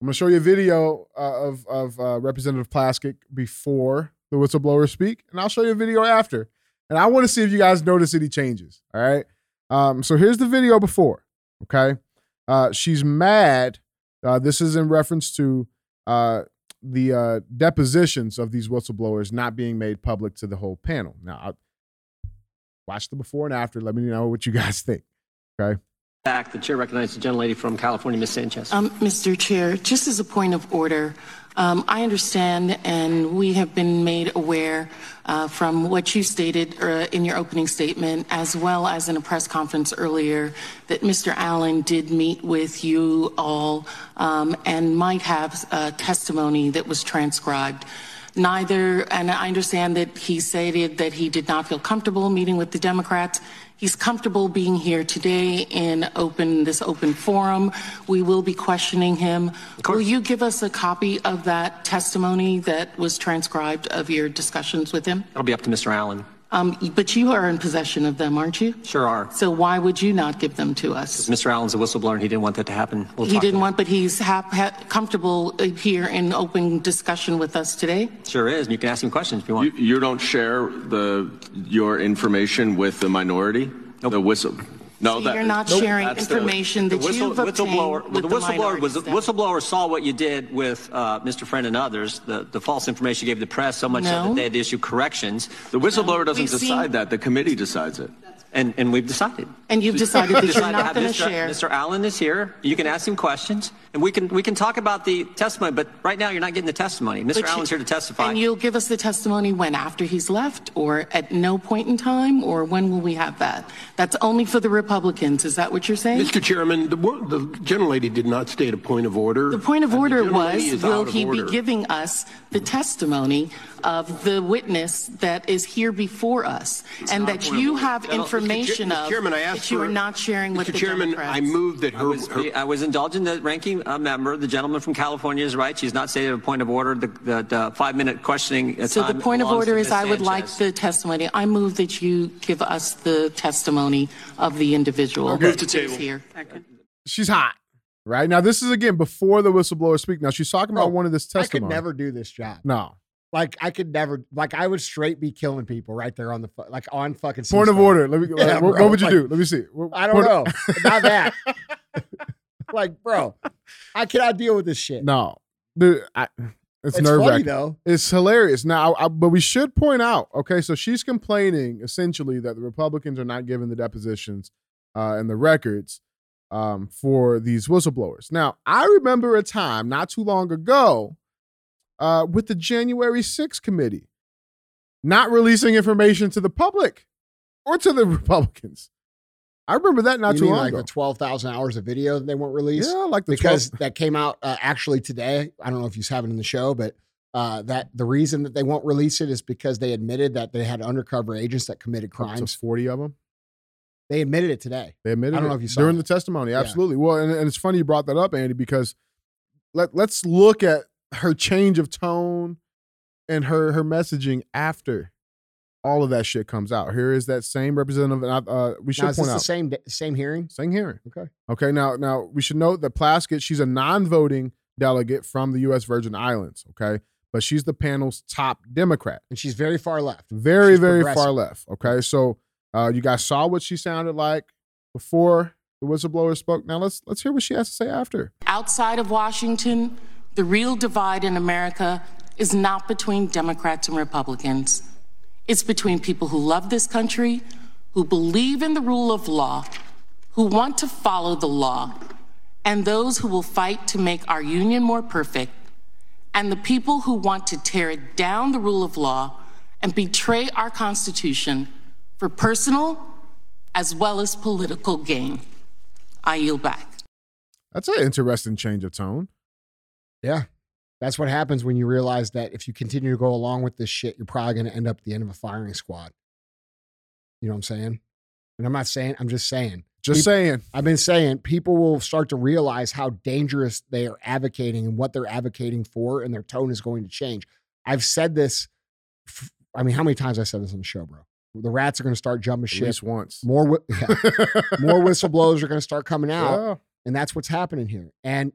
I'm going to show you a video uh, of of uh, Representative Plaskett before the whistleblowers speak, and I'll show you a video after. And I want to see if you guys notice any changes. All right. Um, so here's the video before. Okay. Uh, she's mad. Uh, this is in reference to uh, the uh, depositions of these whistleblowers not being made public to the whole panel. Now, I'll watch the before and after. Let me know what you guys think. Okay. Back, the chair recognizes the gentlelady from California, Ms. Sanchez. Um, Mr. Chair, just as a point of order, um, I understand and we have been made aware uh, from what you stated uh, in your opening statement, as well as in a press conference earlier, that Mr. Allen did meet with you all um, and might have uh, testimony that was transcribed. Neither, and I understand that he stated that he did not feel comfortable meeting with the Democrats. He's comfortable being here today in open this open forum. We will be questioning him. Will you give us a copy of that testimony that was transcribed of your discussions with him? That'll be up to Mr. Allen. Um, but you are in possession of them, aren't you? Sure are. So why would you not give them to us? Mr. Allen's a whistleblower and he didn't want that to happen. We'll He talk didn't want, but he's hap- ha- comfortable uh, here in open discussion with us today. Sure is. And you can ask him questions if you want. You, you don't share the your information with the minority? Nope. The whistle. No, So that, you're not nope, sharing that's the- information The that whistle- you've obtained whistleblower, with the the whistleblower was the minority staff. whistleblower saw what you did with uh, Mr. Friend and others, the, the false information you gave the press, so much so No. that they had to issue corrections, The whistleblower doesn't We've seen- decide that. The committee decides it. And, and we've decided. And you've decided that you're not going to Mr. share. Mr. Allen is here. You can ask him questions, and we can we can talk about the testimony. But right now, you're not getting the testimony. Mr. But you- Allen's here to testify. And you'll give us the testimony when? After he's left or at no point in time? Or when will we have that? That's only for the Republicans. Is that what you're saying? Mr. Chairman, the, wo- the gentlelady did not state a point of order. The point of and order was, will out of he be giving us the testimony of the witness that is here before us? And that you have Mr. Information Mr. of Chairman, I asked that you are not sharing with Mr. the Chairman, Democrats. I move that I her, was, her I was indulging the ranking uh, member. The gentleman from California is right. She's not stated a point of order. The, the, the five minute questioning So the point of order is Ms. I would like the testimony. I move that you give us the testimony of the individual Move to table. here. She's hot. Right. Now, this is again before the whistleblower speak. Now, she's talking Bro, about one of this testimony I testimony. could never do this job. No. Like I could never. Like I would straight be killing people right there on the like on fucking. Point of order. Let me. Yeah, what, what would you like- do? Let me see. What- I don't point- know. Not that. like, bro, I cannot deal with this shit. No, dude, I, it's, it's nerve wracking. though. It's hilarious. Now, I, but we should point out, okay, so she's complaining essentially that the Republicans are not giving the depositions uh, and the records um, for these whistleblowers. Now, I remember a time not too long ago uh, with the January 6th committee not releasing information to the public or to the Republicans. I remember that not you too mean long like ago. the twelve thousand hours of video that they won't release? yeah, like the because 12 that came out uh, actually today. I don't know if you have it in the show, but uh, that the reason that they won't release it is because they admitted that they had undercover agents that committed crimes. 40 of them. They admitted it today. They admitted I don't it know if you saw during it. the testimony. Yeah. Absolutely. Well, and, and it's funny you brought that up, Andy, because let let's look at her change of tone and her her messaging after all of that shit comes out. Here is that same representative, and I, uh, we should Now, is this point the same same hearing? same hearing. Okay. Okay. Now now we should note that Plaskett, she's a non-voting delegate from the U.S. Virgin Islands. Okay, but she's the panel's top Democrat. And she's very far left. Very, She's very far left. Okay. So uh, you guys saw what she sounded like before the whistleblower spoke. Now let's let's hear what she has to say after. Outside of Washington, the real divide in America is not between Democrats and Republicans. It's between people who love this country, who believe in the rule of law, who want to follow the law, and those who will fight to make our union more perfect, and the people who want to tear down the rule of law and betray our Constitution for personal as well as political gain. I yield back. That's an interesting change of tone. Yeah. That's what happens when you realize that if you continue to go along with this shit, you're probably going to end up at the end of a firing squad. You know what I'm saying? And I'm not saying, I'm just saying. Just People- saying. I've been saying people will start to realize how dangerous they are advocating and what they're advocating for, and their tone is going to change. I've said this. f- I mean, how many times I said this on the show, bro? The rats are going to start jumping At least once. More, yeah, more whistleblowers are going to start coming out Yeah. and that's what's happening here. And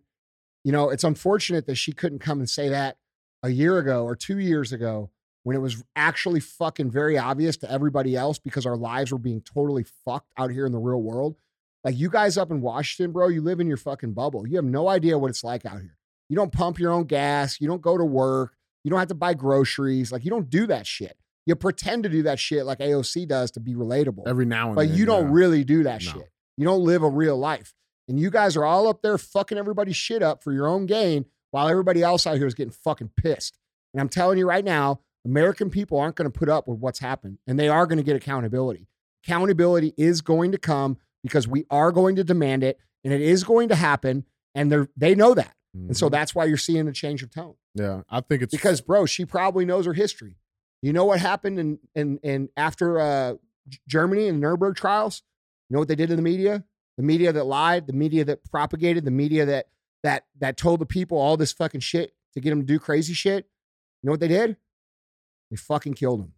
you know, it's unfortunate that she couldn't come and say that a year ago or two years ago when it was actually fucking very obvious to everybody else because our lives were being totally fucked out here in the real world. Like you guys up in Washington, bro, you live in your fucking bubble. You have no idea what it's like out here. You don't pump your own gas. You don't go to work. You don't have to buy groceries. Like you don't do that shit. You pretend to do that shit like AOC does to be relatable. Every now and but then. you don't yeah. really do that No. shit. You don't live a real life. And you guys are all up there fucking everybody's shit up for your own gain while everybody else out here is getting fucking pissed. And I'm telling you right now, American people aren't going to put up with what's happened and they are going to get accountability. Accountability is going to come because we are going to demand it and it is going to happen. And they're, they know that. And so Mhm. that's why you're seeing a change of tone yeah, I think it's because bro, she probably knows her history. You know what happened in in in after uh, Germany and Nuremberg trials? You know what they did to the media? The media that lied, the media that propagated, the media that that that told the people all this fucking shit to get them to do crazy shit. You know what they did? They fucking killed them.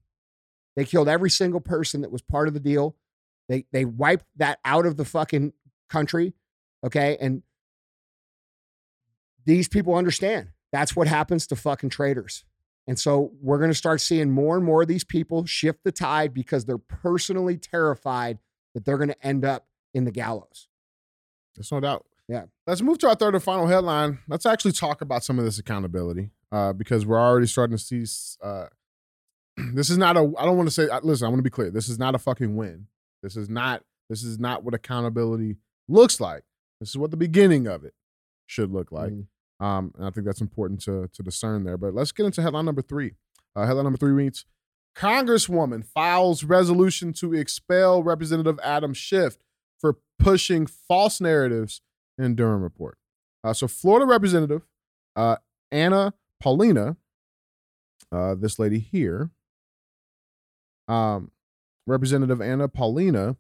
They killed every single person that was part of the deal. They they wiped that out of the fucking country. Okay, and these people understand that's what happens to fucking traitors. And so we're going to start seeing more and more of these people shift the tide because they're personally terrified that they're going to end up in the gallows. There's no doubt. Yeah. Let's move to our third and final headline. Let's actually talk about some of this accountability uh, because we're already starting to see. Uh, this is not a. I don't want to say. uh, Listen, I want to be clear. This is not a fucking win. This is not. This is not what accountability looks like. This is what the beginning of it should look like. Mm. Um, and I think that's important to to discern there. But let's get into headline number three. Uh, headline number three reads: Congresswoman files resolution to expel Representative Adam Schiff pushing false narratives in Durham report. Uh, so Florida Representative uh, Anna Paulina, uh, this lady here, um, Representative Anna Paulina,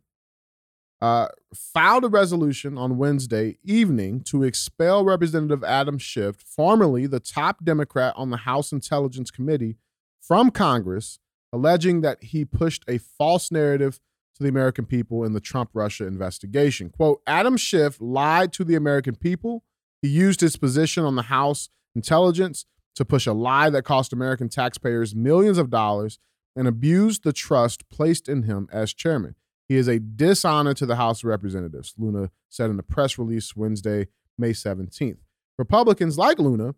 uh, filed a resolution on Wednesday evening to expel Representative Adam Schiff, formerly the top Democrat on the House Intelligence Committee, from Congress, alleging that he pushed a false narrative to the American people in the Trump Russia investigation. Quote Adam Schiff lied to the American people. He used his position on the House Intelligence to push a lie that cost American taxpayers millions of dollars and abused the trust placed in him as chairman. He is a dishonor to the House of Representatives, Luna said in a press release Wednesday, May 17th. Republicans like Luna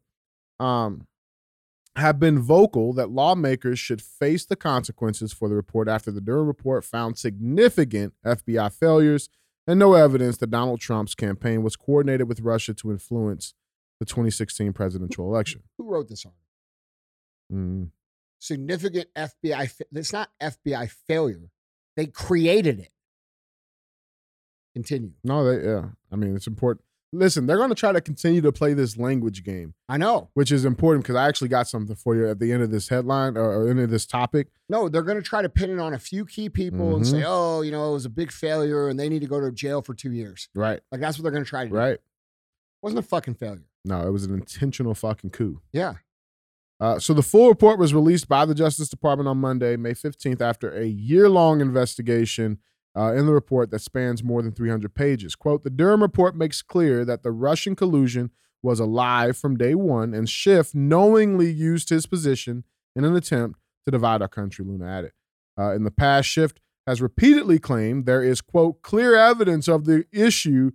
um, have been vocal that lawmakers should face the consequences for the report after the Durham report found significant FBI failures and no evidence that Donald Trump's campaign was coordinated with Russia to influence the 2016 presidential election. Who wrote this article? Mm. Significant FBI. fa- It's not FBI failure. They created it. Continue. No, they, yeah. I mean, it's important. Listen, they're going to try to continue to play this language game, I know. which is important because I actually got something for you at the end of this headline or, or end of this topic. No, they're going to try to pin it on a few key people and Mm-hmm. say, oh, you know, it was a big failure and they need to go to jail for two years. Right, Like that's what they're going to try to do. right. wasn't a fucking failure. No, it was an intentional fucking coup. Yeah. Uh, so the full report was released by the Justice Department on Monday, May 15th, after a year-long investigation uh, in the report that spans more than 300 pages. Quote, the Durham report makes clear that the Russian collusion was a lie from day one, and Schiff knowingly used his position in an attempt to divide our country, Luna added. Uh, in the past, Schiff has repeatedly claimed there is, quote, clear evidence of the issue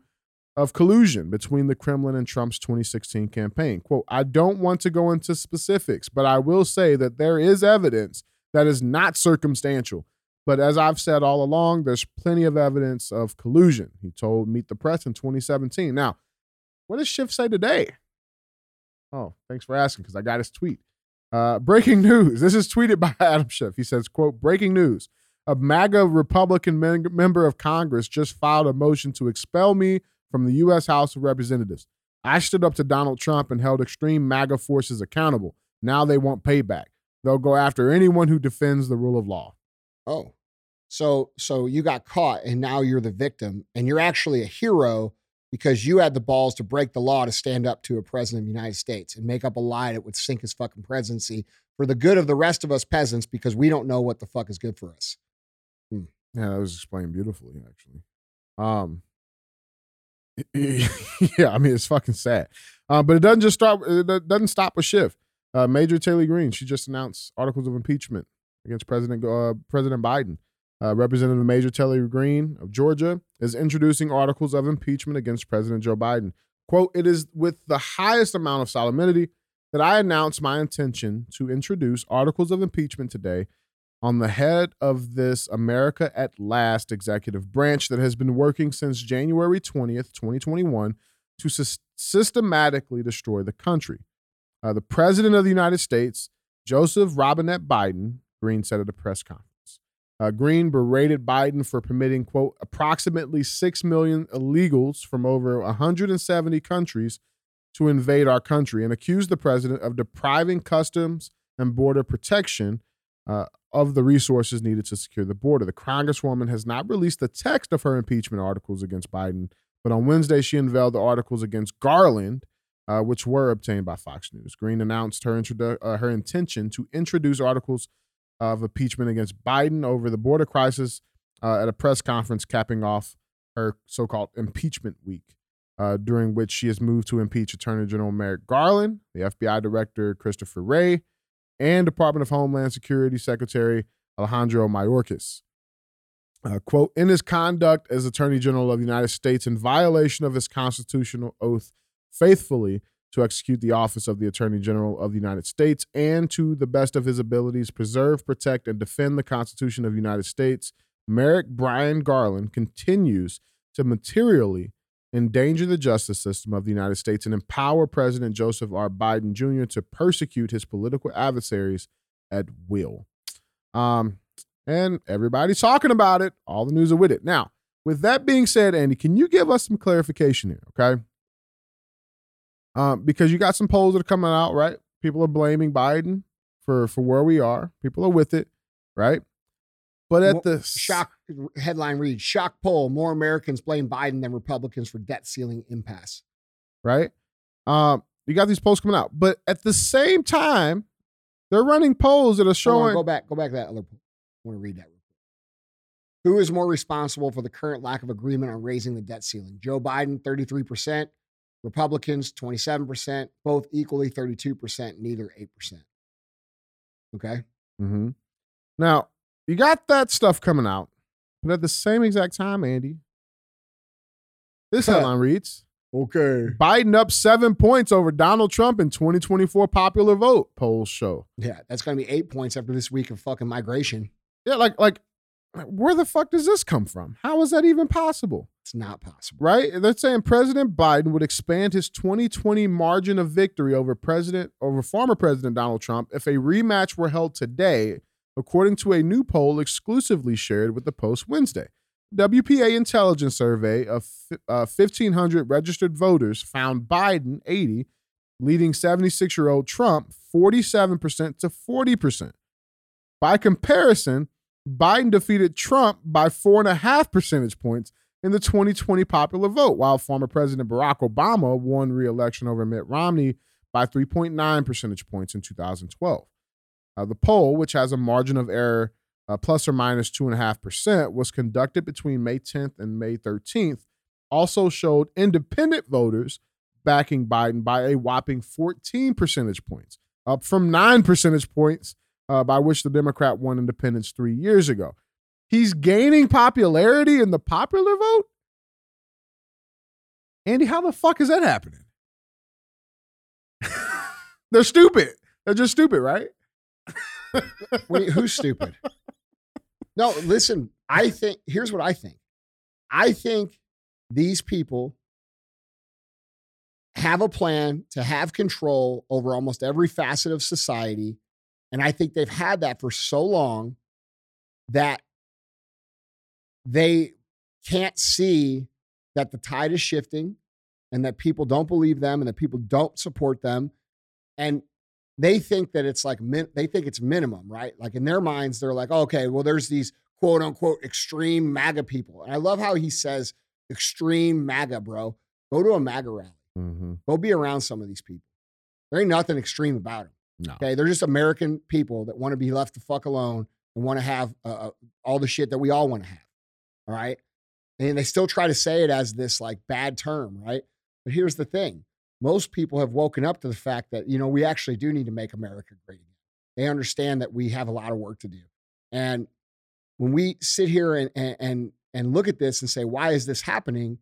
of collusion between the Kremlin and Trump's 2016 campaign. Quote, I don't want to go into specifics, but I will say that there is evidence that is not circumstantial. But as I've said all along, there's plenty of evidence of collusion, he told Meet the Press in 2017. Now, what does Schiff say today? Oh, thanks for asking because I got his tweet. Uh, breaking news. This is tweeted by Adam Schiff. He says, quote, breaking news. A MAGA Republican men- member of Congress just filed a motion to expel me from the U.S. House of Representatives. I stood up to Donald Trump and held extreme MAGA forces accountable. Now they want payback. They'll go after anyone who defends the rule of law. Oh. So so you got caught and now you're the victim and you're actually a hero because you had the balls to break the law to stand up to a president of the United States and make up a lie that would sink his fucking presidency for the good of the rest of us peasants because we don't know what the fuck is good for us. Yeah, that was explained beautifully, actually. Um, yeah, I mean it's fucking sad. Uh, but it doesn't just stop. It doesn't stop with Schiff. Uh, Marjorie Taylor Greene, she just announced articles of impeachment against President uh, President Biden. Uh, Representative Marjorie Taylor Greene of Georgia is introducing articles of impeachment against President Joe Biden. Quote, it is with the highest amount of solemnity that I announce my intention to introduce articles of impeachment today on the head of this America at Last executive branch that has been working since January 20th, 2021, to sy- systematically destroy the country. Uh, the President of the United States, Joseph Robinette Biden, Greene said at a press conference. Uh, Greene berated Biden for permitting, quote, approximately 6 million illegals from over 170 countries to invade our country and accused the president of depriving customs and border protection uh, of the resources needed to secure the border. The Congresswoman has not released the text of her impeachment articles against Biden, but on Wednesday she unveiled the articles against Garland, uh, which were obtained by Fox News. Greene announced her, introdu- uh, her intention to introduce articles of impeachment against Biden over the border crisis uh, at a press conference capping off her so called impeachment week, uh, during which she has moved to impeach Attorney General Merrick Garland, the FBI Director Christopher Wray, and Department of Homeland Security Secretary Alejandro Mayorkas. Uh, quote, in his conduct as Attorney General of the United States in violation of his constitutional oath faithfully to execute the office of the Attorney General of the United States and to the best of his abilities preserve, protect, and defend the Constitution of the United States, Merrick Brian Garland continues to materially endanger the justice system of the United States and empower President Joseph R. Biden Jr. to persecute his political adversaries at will. Um, and everybody's talking about it. All the news are with it. Now, with that being said, Andy, can you give us some clarification here? Okay um, because you got some polls that are coming out, right? People are blaming Biden for for where we are. People are with it, right? But at the shock headline reads shock poll more Americans blame Biden than Republicans for debt ceiling impasse. Right? Um, you got these polls coming out, but at the same time, they're running polls that are showing. Go back, go back to that other poll. I want to read that. Who is more responsible for the current lack of agreement on raising the debt ceiling? Joe Biden, 33%, Republicans, 27%, both equally 32%, neither 8%. Okay. Mm-hmm. Now, you got that stuff coming out, but at the same exact time, Andy, this headline reads Okay. Biden up seven points over Donald Trump in 2024 popular vote, polls show. Yeah, that's going to be eight points after this week of fucking migration. Yeah, like, like, where the fuck does this come from? How is that even possible? It's not possible. Right? They're saying President Biden would expand his 2020 margin of victory over President over former President Donald Trump if a rematch were held today, according to a new poll exclusively shared with the Post Wednesday. WPA intelligence survey of uh, 1,500 registered voters found Biden 80, leading 76 year old Trump 47% to 40%. By comparison, Biden defeated Trump by four and a half percentage points in the 2020 popular vote, while former President Barack Obama won re election over Mitt Romney by 3.9 percentage points in 2012. Uh, the poll, which has a margin of error uh, plus or minus 2.5%, was conducted between May 10th and May 13th, also showed independent voters backing Biden by a whopping 14 percentage points, up from 9 percentage points uh, by which the Democrat won independence three years ago. He's gaining popularity in the popular vote? Andy, how the fuck is that happening? They're stupid. They're just stupid, right? Wait, who's stupid? No, listen, I think here's what I think. I think these people have a plan to have control over almost every facet of society. And I think they've had that for so long that they can't see that the tide is shifting and that people don't believe them and that people don't support them. And they think that it's like, min- they think it's minimum, right? Like in their minds, they're like, okay, well, there's these quote unquote extreme MAGA people. And I love how he says extreme MAGA, bro. Go to a MAGA rally. Mm-hmm. Go be around some of these people. There ain't nothing extreme about them. No. Okay. They're just American people that want to be left the fuck alone and want to have uh, uh, all the shit that we all want to have. All right. And they still try to say it as this like bad term, right? But here's the thing most people have woken up to the fact that, you know, we actually do need to make America great again. They understand that we have a lot of work to do. And when we sit here and, and, and, look at this and say, why is this happening?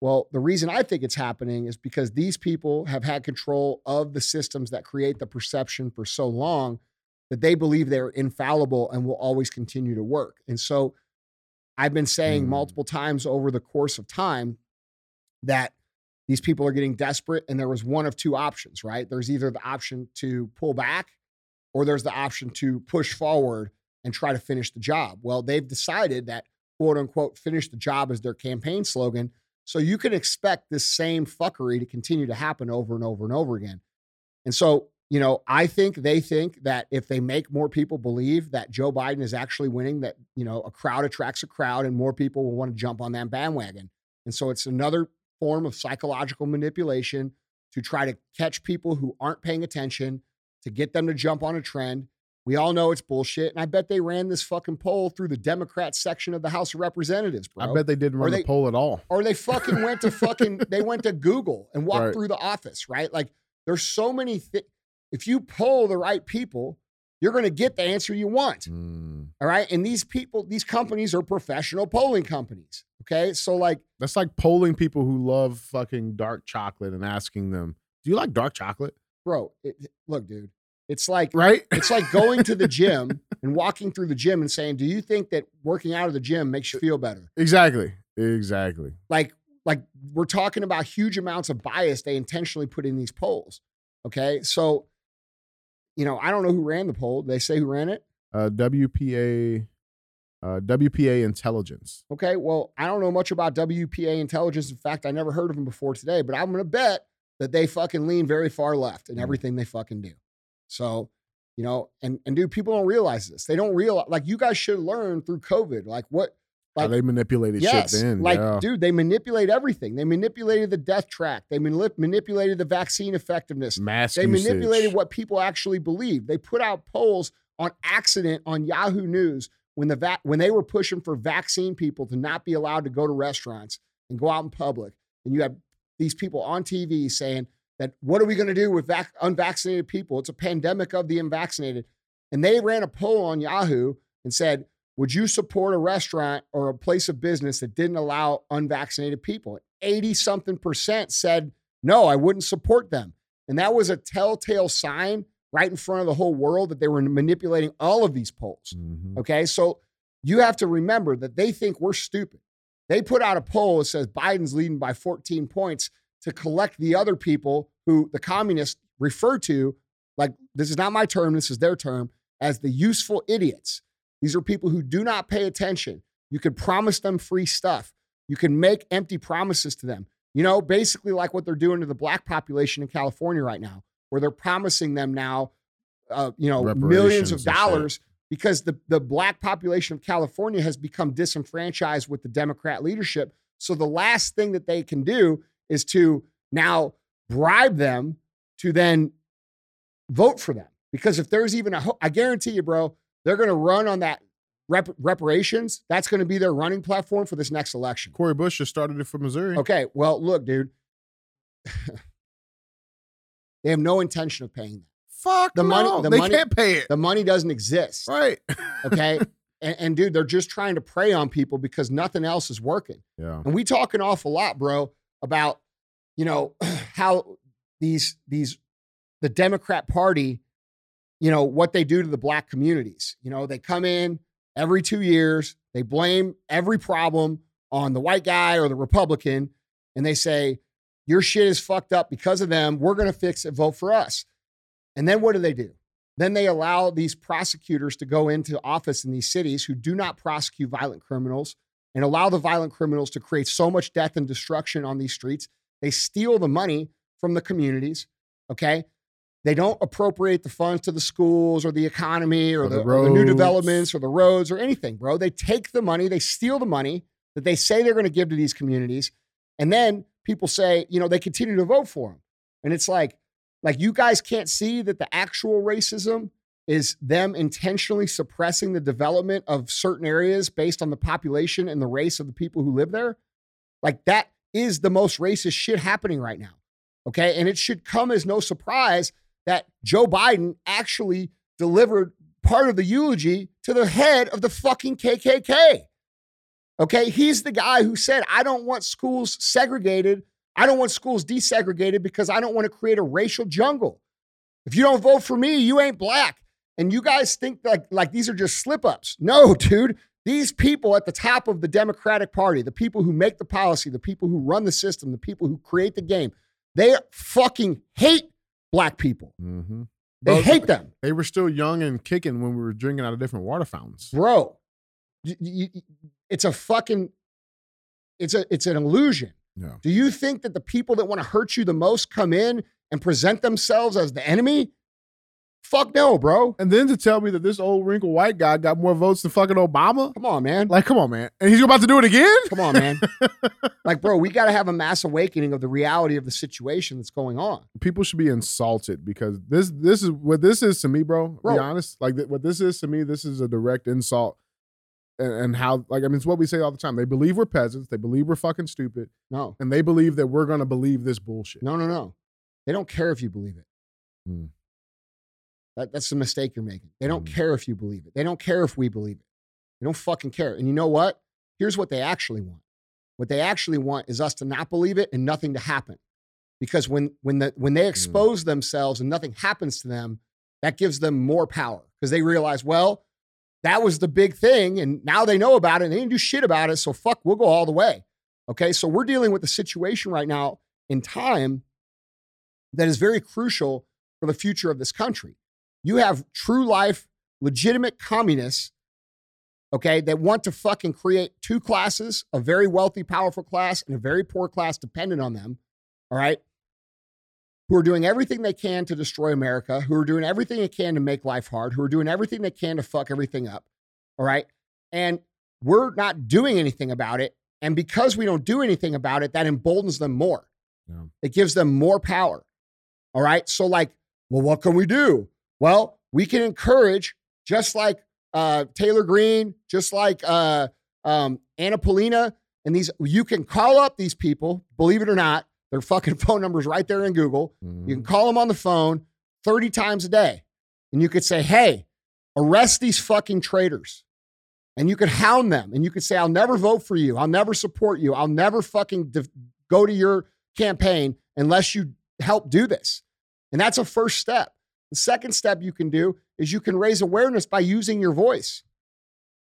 Well, the reason I think it's happening is because these people have had control of the systems that create the perception for so long that they believe they're infallible and will always continue to work. And so I've been saying Mm. multiple times over the course of time that these people are getting desperate and there was one of two options, right? There's either the option to pull back or there's the option to push forward and try to finish the job. Well, they've decided that quote unquote finish the job is their campaign slogan. So you can expect this same fuckery to continue to happen over and over and over again. And so, you know, I think they think that if they make more people believe that Joe Biden is actually winning, that, you know, a crowd attracts a crowd and more people will want to jump on that bandwagon. And so it's another form of psychological manipulation to try to catch people who aren't paying attention, to get them to jump on a trend. We all know it's bullshit. And I bet they ran this fucking poll through the Democrat section of the House of Representatives, bro I bet they didn't Or run they- the poll at all. or they fucking went to fucking they went to Google and walked Right. through the office, right? Like there's so many things. If you poll the right people, you're going to get the answer you want. Mm. All right. And these people, these companies are professional polling companies. Okay. So like, That's like polling people who love fucking dark chocolate and asking them, "Do you like dark chocolate?" bro, it, look, dude, it's like Right? it's like going to the gym and walking through the gym and saying, "Do you think that working out of the gym makes you feel better?" exactly. Exactly. like like we're talking about huge amounts of bias they intentionally put in these polls okay so you know i don't know who ran the poll. They say who ran it? Uh, WPA, uh, WPA intelligence. okay well i don't know much about wpa intelligence. In fact i never heard of them before today but i'm to bet that they fucking lean very far left in Mm. everything they fucking do. So you know and and dude people don't realize this. They don't realize like you guys should learn through covid like what How like they manipulated Yes, shit then. like yeah. dude, they manipulate everything. They manipulated the death track. They manip- manipulated the vaccine effectiveness. mass They usage. manipulated what people actually believe. They put out polls on accident on Yahoo News when the va- when they were pushing for vaccine people to not be allowed to go to restaurants and go out in public. And you have these people on TV saying that what are we going to do with vac- unvaccinated people? It's a pandemic of the unvaccinated. And they ran a poll on Yahoo and said, would you support a restaurant or a place of business that didn't allow unvaccinated people? 80 something percent said, no, I wouldn't support them. And that was a telltale sign right in front of the whole world that they were manipulating all of these polls. Mhm. Okay. So you have to remember that they think we're stupid. They put out a poll that says Biden's leading by 14 points to collect the other people who the communists refer to, like, this is not my term, this is their term, as the useful idiots. These are people who do not pay attention. You can promise them free stuff. You can make empty promises to them. You know, basically like what they're doing to the black population in California right now, where they're promising them now, uh, you know, millions of dollars because the, the black population of California has become disenfranchised with the Democrat leadership. So the last thing that they can do is to now bribe them to then vote for them. Because if there's even a, ho- I guarantee you, bro, they're going to run on that rep- reparations. That's going to be their running platform for this next election. Cori Bush just started it for Missouri. Okay, well, look, dude, they have no intention of paying that. Fuck The money- money. the they money- can't pay it. The money doesn't exist. right. Okay. and, and dude, they're just trying to prey on people because nothing else is working. yeah. And we talk an awful lot, bro, about you know how these these the Democrat Party, you know what they do to the black communities. You know they come in every two years, they blame every problem on the white guy or the Republican, and they say your shit is fucked up because of them. We're gonna fix it. Vote for us. And then what do they do? Then they allow these prosecutors to go into office in these cities who do not prosecute violent criminals and allow the violent criminals to create so much death and destruction on these streets. They steal the money from the communities. Okay. They don't appropriate the funds to the schools or the economy or, Or the, the or the new developments or the roads or anything, bro. They take the money, they steal the money that they say they're going to give to these communities. And then people say, you know, they continue to vote for them. And it's like, like you guys can't see that the actual racism is them intentionally suppressing the development of certain areas based on the population and the race of the people who live there. Like that is the most racist shit happening right now. Okay. And it should come as no surprise that Joe Biden actually delivered part of the eulogy to the head of the fucking KKK. Okay. He's the guy who said, I don't want schools segregated. I don't want schools desegregated because I don't want to create a racial jungle. If you don't vote for me, you ain't black. And you guys think like, like these are just slip ups. No, dude. These people at the top of the Democratic Party, the people who make the policy, the people who run the system, the people who create the game, they fucking hate black people. Mm-hmm. They Well, hate them, They were still young and kicking when we were drinking out of different water fountains. bro. You- you- you- it's a fucking, it's a, it's an illusion. Yeah. Do you think that the people that want to hurt you the most come in and present themselves as the enemy? Fuck no, bro. And then to tell me that this old wrinkled white guy got more votes than fucking Obama? Come on, man. Like, come on, man. And he's about to do it again? Come on, man. like, bro, we got to have a mass awakening of the reality of the situation that's going on. People should be insulted because this this is what this is to me, bro. Bro. Be honest. Like th- what this is to me, this is a direct insult. And, and how like I mean it's what we say all the time. They believe we're peasants, they believe we're fucking stupid, No, and they believe that we're gonna believe this bullshit. no, no, no. They don't care if you believe it. Hmm. That, that's the mistake you're making. They don't Hmm. care if you believe it. They don't care if we believe it. They don't fucking care. And you know what? Here's what they actually want. What they actually want is us to not believe it and nothing to happen. Because when when the when they expose themselves and nothing happens to them, that gives them more power because they realize, well, that was the big thing, and now they know about it and they didn't do shit about it. So fuck, we'll go all the way. Okay, so we're dealing with a situation right now in time that is very crucial for the future of this country. You have true life, legitimate communists, okay, that want to fucking create two classes a very wealthy, powerful class and a very poor class dependent on them, all right, who are doing everything they can to destroy America, who are doing everything they can to make life hard, who are doing everything they can to fuck everything up, all right, and we're not doing anything about it. And because we don't do anything about it, that emboldens them more. Yeah. It gives them more power. All right. So, like, well, what can we do? Well, we can encourage, just like uh, Taylor Greene, just like uh, um, Anna Paulina, and these, you can call up these people, believe it or not, their fucking phone numbers right there in Google. You can call them on the phone 30 times a day. And you could say, hey, arrest these fucking traitors. And you could hound them and you could say, I'll never vote for you. I'll never support you. I'll never fucking def- go to your campaign unless you help do this. And that's a first step. The second step you can do is you can raise awareness by using your voice.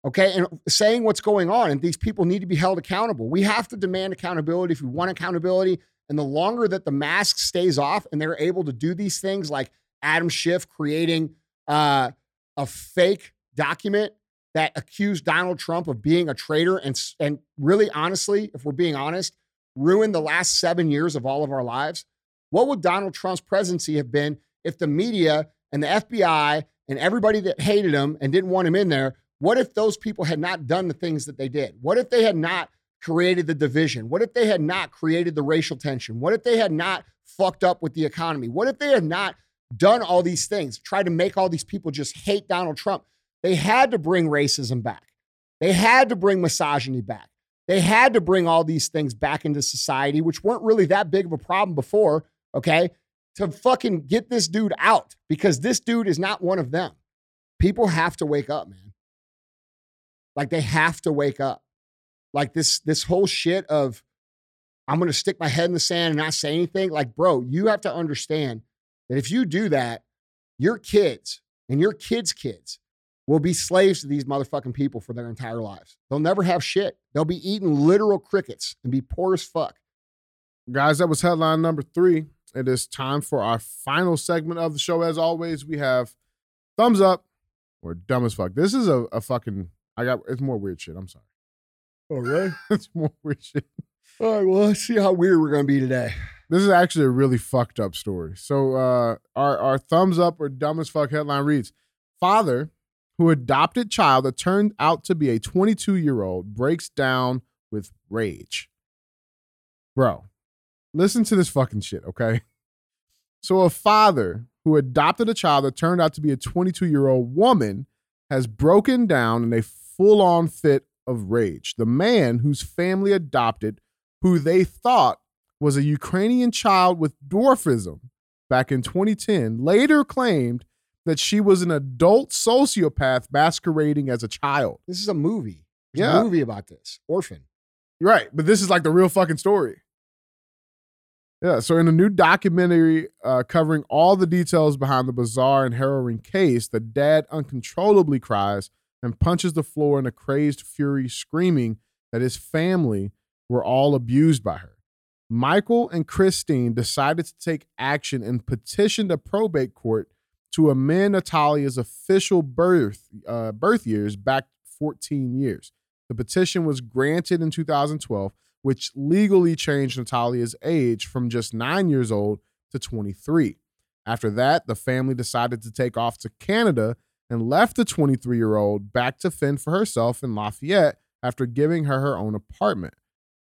Okay. And saying what's going on. And these people need to be held accountable. We have to demand accountability if we want accountability. And the longer that the mask stays off and they're able to do these things like Adam Schiff creating uh, a fake document that accused Donald Trump of being a traitor and, and really honestly, if we're being honest, ruined the last seven years of all of our lives. What would Donald Trump's presidency have been if the media and the FBI and everybody that hated him and didn't want him in there, what if those people had not done the things that they did? What if they had not created the division? What if they had not created the racial tension? What if they had not fucked up with the economy? What if they had not done all these things, tried to make all these people just hate Donald Trump? They had to bring racism back. They had to bring misogyny back. They had to bring all these things back into society, which weren't really that big of a problem before, okay? To fucking get this dude out because this dude is not one of them. People have to wake up, man. Like they have to wake up. Like this this whole shit of I'm going to stick my head in the sand and not say anything. Like, bro, you have to understand that if you do that, your kids and your kids' kids will be slaves to these motherfucking people for their entire lives. They'll never have shit. They'll be eating literal crickets and be poor as fuck. Guys, that was headline number three. It is time for our final segment of the show. As always, we have thumbs up or dumb as fuck. This is a, a fucking I got it's more weird shit. I'm sorry. All right. it's more weird shit. All right. Well, let's see how weird we're going to be today. This is actually a really fucked up story. So uh our our thumbs up or dumb as fuck headline reads Father who adopted child that turned out to be a 22 year old breaks down with rage. Bro, listen to this fucking shit, okay? So a father who adopted a child that turned out to be a 22 year old woman has broken down in a full on fit of rage. The man whose family adopted, who they thought was a Ukrainian child with dwarfism back in 2010, later claimed that she was an adult sociopath masquerading as a child. This is a movie. There's Yeah. a movie about this. Orphan. Right, but this is like the real fucking story. Yeah, so in a new documentary uh, covering all the details behind the bizarre and harrowing case, the dad uncontrollably cries and punches the floor in a crazed fury, screaming that his family were all abused by her. Michael and Christine decided to take action and petitioned a probate court to amend Natalia's official birth uh, birth years back 14 years. The petition was granted in 2012, which legally changed Natalia's age from just nine years old to 23. After that, the family decided to take off to Canada and left the 23 year old back to fend for herself in Lafayette after giving her her own apartment.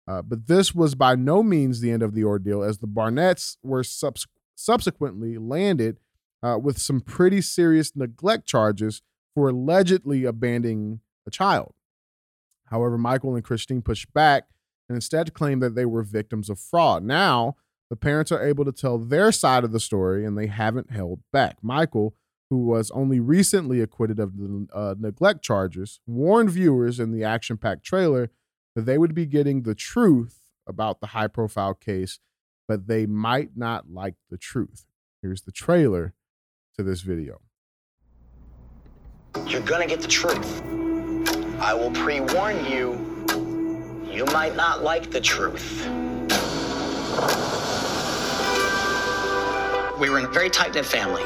Uh, but this was by no means the end of the ordeal, as the Barnetts were subs- subsequently landed uh, with some pretty serious neglect charges for allegedly abandoning a child. However, Michael and Christine pushed back and instead claimed that they were victims of fraud. Now, the parents are able to tell their side of the story and they haven't held back. Michael, who was only recently acquitted of the uh, neglect charges, warned viewers in the action packed trailer that they would be getting the truth about the high profile case, but they might not like the truth. Here's the trailer to this video. You're gonna get the truth. I will pre warn you, you might not like the truth. We were in a very tight knit family.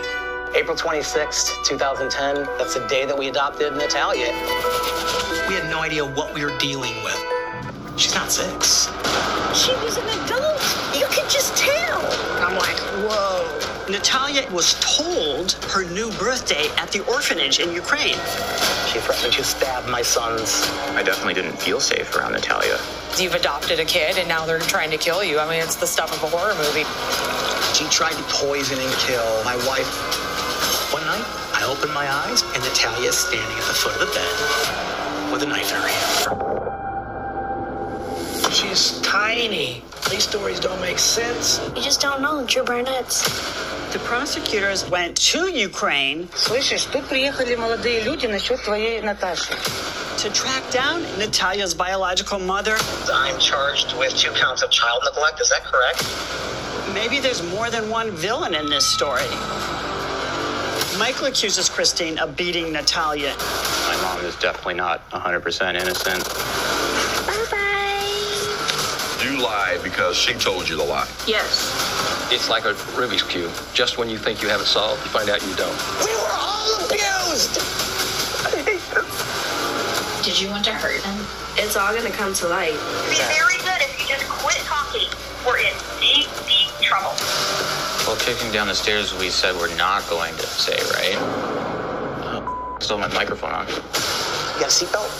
April 26th, 2010, that's the day that we adopted Natalia. We had no idea what we were dealing with. She's not six. She was an adult. You could just tell. I'm like, whoa. Natalia was told her new birthday at the orphanage in Ukraine. She threatened to stab my sons. I definitely didn't feel safe around Natalia. You've adopted a kid and now they're trying to kill you. I mean, it's the stuff of a horror movie. She tried to poison and kill my wife. One night, I opened my eyes and Natalia is standing at the foot of the bed with a knife in her hand. She's tiny. These stories don't make sense. You just don't know. It's your Barnett's. The prosecutors went to Ukraine Слышишь, тут приехали молодые люди насчет твоей Наташи. to track down Natalia's biological mother. I'm charged with two counts of child neglect. Is that correct? Maybe there's more than one villain in this story. Michael accuses Christine of beating Natalia. My mom is definitely not 100% innocent. Bye bye. You lied because she told you to lie. Yes. It's like a Rubik's Cube. Just when you think you have it solved, you find out you don't. We were all abused! Did you want to hurt him? It's all gonna come to light. Be very good if you just quit talking. We're in deep, deep trouble. Well, kicking down the stairs, we said we're not going to say, right? Oh, still have my microphone on. You got a seatbelt?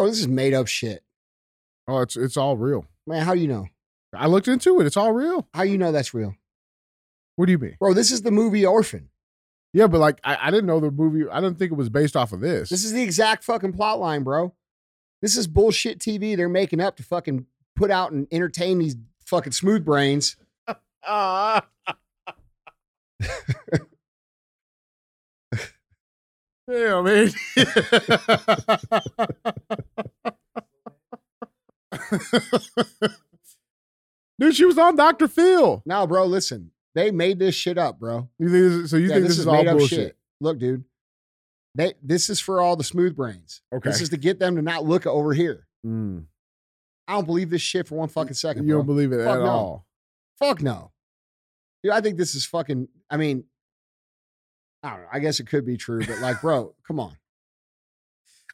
Bro, this is made up shit. Oh, it's it's all real. Man, how do you know? I looked into it. It's all real. How you know that's real? What do you mean? Bro, this is the movie Orphan. Yeah, but like I, I didn't know the movie. I didn't think it was based off of this. This is the exact fucking plot line, bro. This is bullshit TV they're making up to fucking put out and entertain these fucking smooth brains. Ah. Ah. Damn, man. Dude, she was on Dr. Phil. Now, bro, listen. They made this shit up, bro. You think this, so you Yeah, think this, is, all bullshit? Look, dude. They this is for all the smooth brains. Okay. This is to get them to not look over here. Mm. I don't believe this shit for one fucking second. You bro. don't believe it Fuck at no. all. Fuck no. Dude, I think this is fucking. I mean, I don't know. I guess it could be true, but like, bro, come on.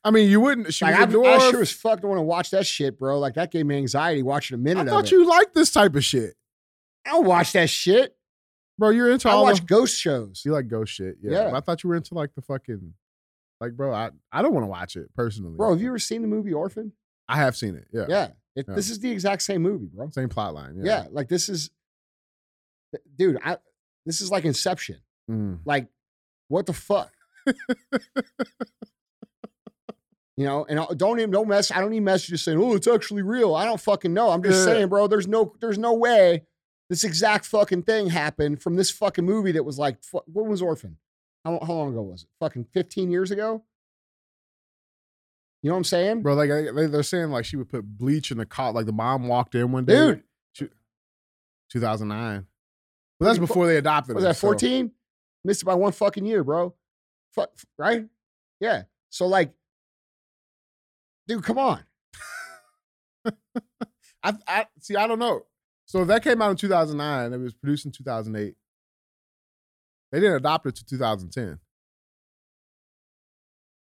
I mean, you wouldn't. She Like, was I, I sure as fuck don't want to watch that shit, bro. Like that gave me anxiety watching a minute of thought you liked this type of shit, I don't watch that shit. bro. You're into I watch the, ghost shows. You like ghost shit, yeah. Yeah. I thought you were into like the fucking, like, bro. I I don't want to watch it personally, Bro, have you ever seen the movie Orphan? I have seen it. Yeah, Yeah. It, Yeah. This is the exact same movie, bro. same plot line. Yeah. Yeah, Like this is, dude. I this is like Inception. Mm. Like, what the fuck? You know, and I- don't even don't mess. I don't need messages saying, "Oh, it's actually real." I don't fucking know. I'm just Yeah. saying, bro. There's no, there's no way this exact fucking thing happened from this fucking movie that was like, fu- what was Orphan? How, how long ago was it? Fucking 15 years ago. You know what I'm saying, Bro, like they- they're saying like she would put bleach in the cot. Like the mom walked in one day. Dude. She, 2009. But that's before they adopted Was her, that so- 14? Missed it by one fucking year, bro. Fuck, right? Yeah. So like, dude, come on. I, I see. I don't know. So if that came out in 2009, it was produced in 2008. They didn't adopt it to 2010.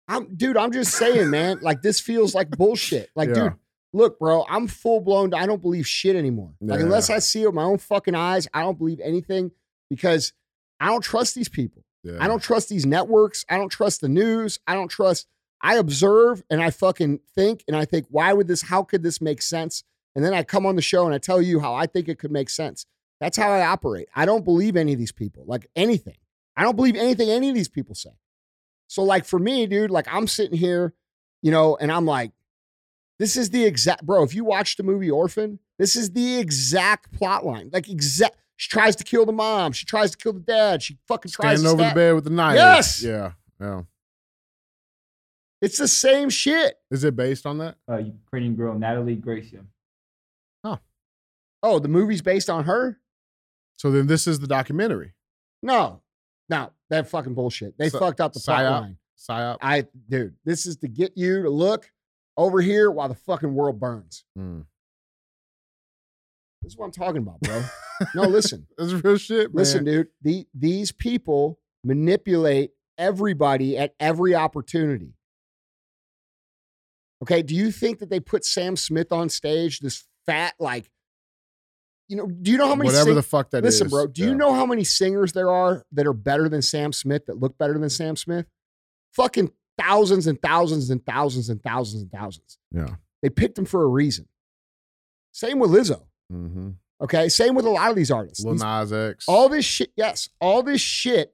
I'm dude, I'm just saying, man. Like this feels like bullshit. Like, Yeah. dude, look, bro, I'm full blown. I don't believe shit anymore. Like, Yeah. unless I see it with my own fucking eyes, I don't believe anything because I don't trust these people. Yeah. I don't trust these networks. I don't trust the news. I don't trust. I observe and I fucking think and I think, why would this? How could this make sense? And then I come on the show and I tell you how I think it could make sense. That's how I operate. I don't believe any of these people, like anything. I don't believe anything any of these people say. So, like for me, dude, like I'm sitting here, you know, and I'm like, this is the exact, bro. If you watch the movie Orphan, this is the exact plot line. Like, exact. She tries to kill the mom. She tries to kill the dad. She fucking tries Standing to over the bed with the knife. Yes. Yeah. Yeah. It's the same shit. Is it based on that? Uh, Ukrainian girl Natalia Grace. Huh. Oh, the movie's based on her? So then this is the documentary. No, no, that fucking bullshit. They Psy- fucked up the plot psyop? line. Psyop. I, dude, this is to get you to look over here while the fucking world burns. Mm. This is what I'm talking about, bro. no, listen. This is real shit, man. Listen, dude. The, these people manipulate everybody at every opportunity. Okay. Do you think that they put Sam Smith on stage, this fat, like, you know, do you know how many Whatever sing- the fuck that Listen, is, bro, do you know how many singers there are that are better than Sam Smith, that look better than Sam Smith? Fucking thousands and thousands and thousands and thousands and thousands. Yeah. They picked him for a reason. Same with Lizzo. Mm-hmm. Okay. Same with a lot of these artists. Lil Nas X. all this shit, yes, all this shit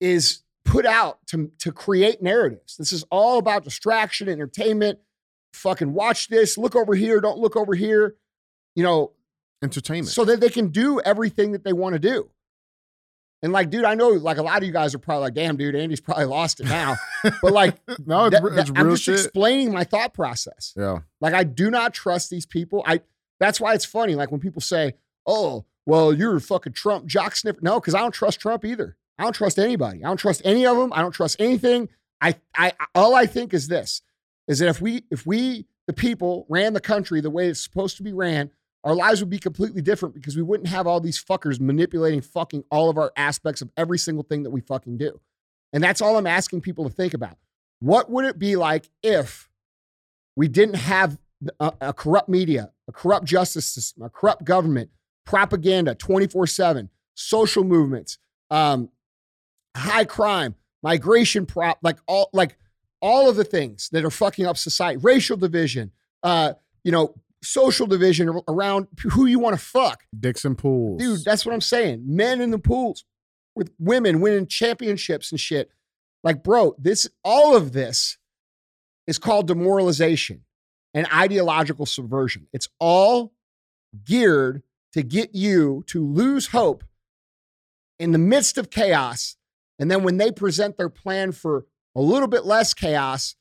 is put out to, to create narratives. This is all about distraction, entertainment. Fucking watch this, look over here, don't look over here. You know, Entertainment. so that they can do everything that they want to do. And like, dude, I know like a lot of you guys are probably like, damn, dude, Andy's probably lost it now. But like, no, it's, that- it's that- I'm just shit. explaining my thought process. yeah. Like I do not trust these people. I that's why it's funny. Like when people say, "Oh, well, you're a fucking Trump jock sniffer." No, because I don't trust Trump either. I don't trust anybody. I don't trust any of them. I don't trust anything. I I all I think is this: is that if we if we the people ran the country the way it's supposed to be ran, our lives would be completely different because we wouldn't have all these fuckers manipulating fucking all of our aspects of every single thing that we fucking do. And that's all I'm asking people to think about. What would it be like if we didn't have a, a corrupt media, a corrupt justice system, a corrupt government, propaganda 24 7, social movements, um, high crime, migration prop, like all like all of the things that are fucking up society, racial division, uh, you know, social division around who you want to fuck. Dixon Pools. Dude, that's what I'm saying. Men in the pools with women winning championships and shit. Like, bro, this all of this is called demoralization and ideological subversion. It's all geared to get you to lose hope in the midst of chaos. And then when they present their plan for a little bit less chaos,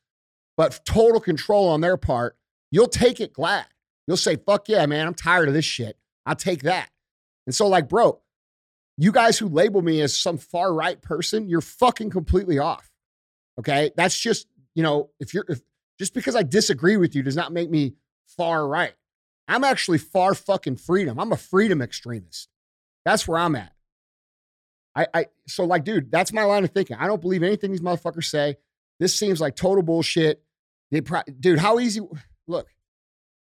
but total control on their part, you'll take it glad. You'll say, fuck yeah, man, I'm tired of this shit. I'll take that. And so, like, bro, you guys who label me as some far right person, you're fucking completely off. Okay. That's just, you know, if you're, if just because I disagree with you does not make me far right. I'm actually far fucking freedom. I'm a freedom extremist. That's where I'm at. I, I, so like, dude, that's my line of thinking. I don't believe anything these motherfuckers say. This seems like total bullshit. They, pro- dude, how easy? Look,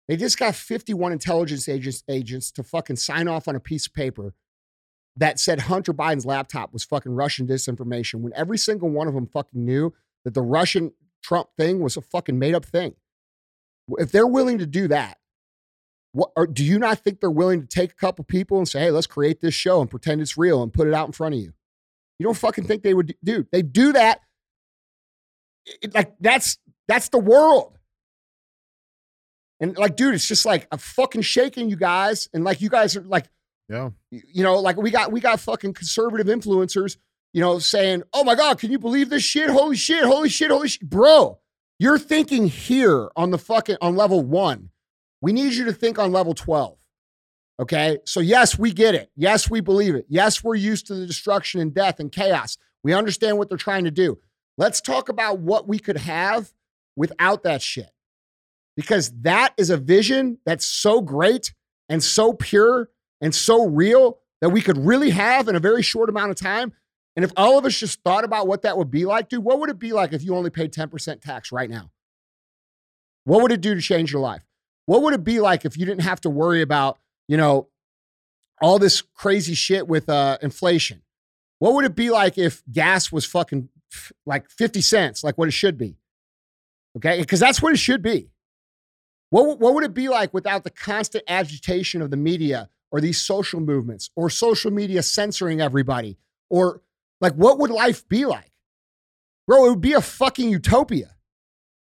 they just got 51 intelligence agents agents to fucking sign off on a piece of paper that said Hunter Biden's laptop was fucking Russian disinformation when every single one of them fucking knew that the Russian Trump thing was a fucking made up thing. If they're willing to do that, what or do you not think they're willing to take a couple people and say, "Hey, let's create this show and pretend it's real and put it out in front of you"? You don't fucking think they would do? They do that. It- like that's That's the world. And like, dude, it's just like I'm fucking shaking you guys. And like you guys are like, Yeah. you know, like we got we got fucking conservative influencers, you know, saying, "Oh my god, can you believe this shit? Holy shit, holy shit, holy shit." Bro, you're thinking here on the fucking on level 1. We need you to think on level 12. Okay? So yes, we get it. Yes, we believe it. Yes, we're used to the destruction and death and chaos. We understand what they're trying to do. Let's talk about what we could have without that shit. Because that is a vision that's so great and so pure and so real that we could really have in a very short amount of time. And if all of us just thought about what that would be like, dude, what would it be like if you only paid 10% tax right now? What would it do to change your life? What would it be like if you didn't have to worry about, you know, all this crazy shit with uh, inflation? What would it be like if gas was fucking like 50 cents, like what it should be? Okay. Because that's what it should be. What, what would it be like without the constant agitation of the media or these social movements or social media censoring everybody? Or like, what would life be like? Bro, it would be a fucking utopia.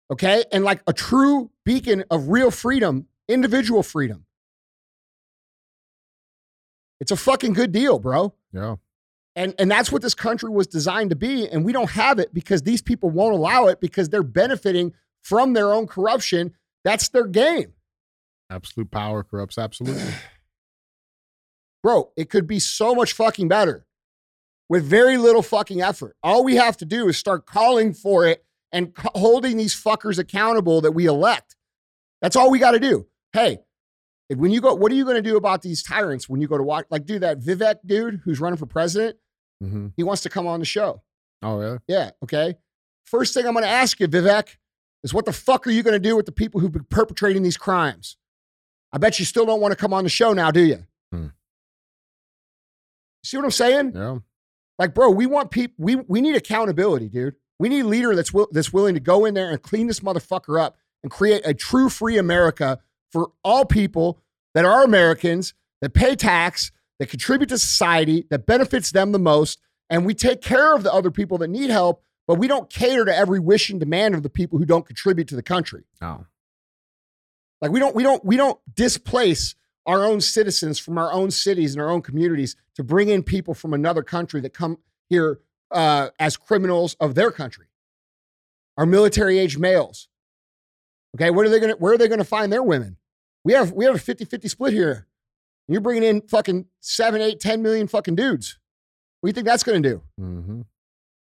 Okay. And like a true beacon of real freedom, individual freedom. It's a fucking good deal, bro. Yeah. And, and that's what this country was designed to be. And we don't have it because these people won't allow it because they're benefiting from their own corruption. That's their game. Absolute power corrupts absolutely. Bro, it could be so much fucking better with very little fucking effort. All we have to do is start calling for it and c- holding these fuckers accountable that we elect. That's all we got to do. Hey, when you go, what are you going to do about these tyrants when you go to watch? Like, dude, that Vivek dude who's running for president, hmm he wants to come on the show. Oh, really? Yeah. Okay. First thing I'm going to ask you, Vivek, is what the fuck are you going to do with the people who've been perpetrating these crimes? I bet you still don't want to come on the show now, do you? Hmm. See what I'm saying? Yeah. Like, bro, we want people. We we need accountability, dude. We need a leader that's will, that's willing to go in there and clean this motherfucker up and create a true free America for all people that are Americans that pay tax, that contribute to society, that benefits them the most, and we take care of the other people that need help, but we don't cater to every wish and demand of the people who don't contribute to the country. Oh. Like we don't we don't we don't displace our own citizens from our own cities and our own communities to bring in people from another country that come here uh, as criminals of their country. Our military age males. Okay, what are they gonna where are they gonna find their women? We have we have a 50-50 split here. You're bringing in fucking seven, eight, 10 million fucking dudes. What do you think that's gonna do? hmm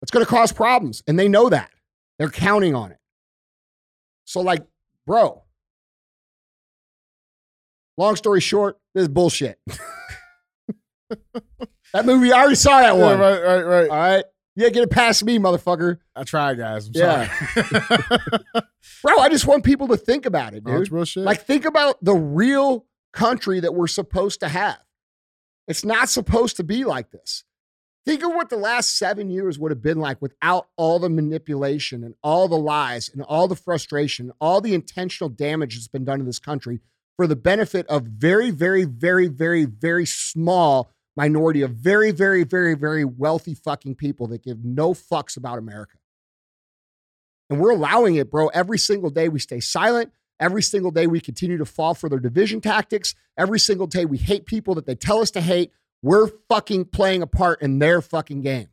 It's going to cause problems. And they know that. They're counting on it. So, like, bro, long story short, this is bullshit. that movie, I already saw that Yeah, one. right, right, right. All right. Yeah, get it past me, motherfucker. I tried, guys. I'm Yeah. sorry. Bro, I just want people to think about it, Oh, dude. Like, think about the real country that we're supposed to have. It's not supposed to be like this. Think of what the last seven years would have been like without all the manipulation and all the lies and all the frustration, all the intentional damage that's been done to this country for the benefit of very, very, very, very, very small minority of very, very, very, very wealthy fucking people that give no fucks about America. And we're allowing it, bro. Every single day we stay silent. Every single day we continue to fall for their division tactics. Every single day we hate people that they tell us to hate. We're fucking playing a part in their fucking game.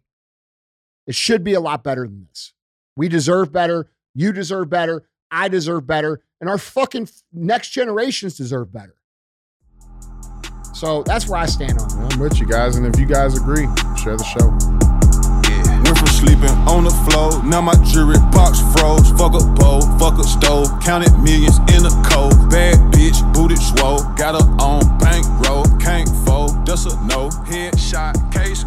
It should be a lot better than this. We deserve better. You deserve better. I deserve better. And our fucking next generations deserve better. So that's where I stand on it. I'm with you guys, and if you guys agree, share the show. Yeah. Went from sleeping on the floor, now my jewelry box froze. Fuck a bowl, fuck a stove, counted millions in a cold. Bad bitch, booted swole, got her on bankroll, can't fold, just a no. Headshot, case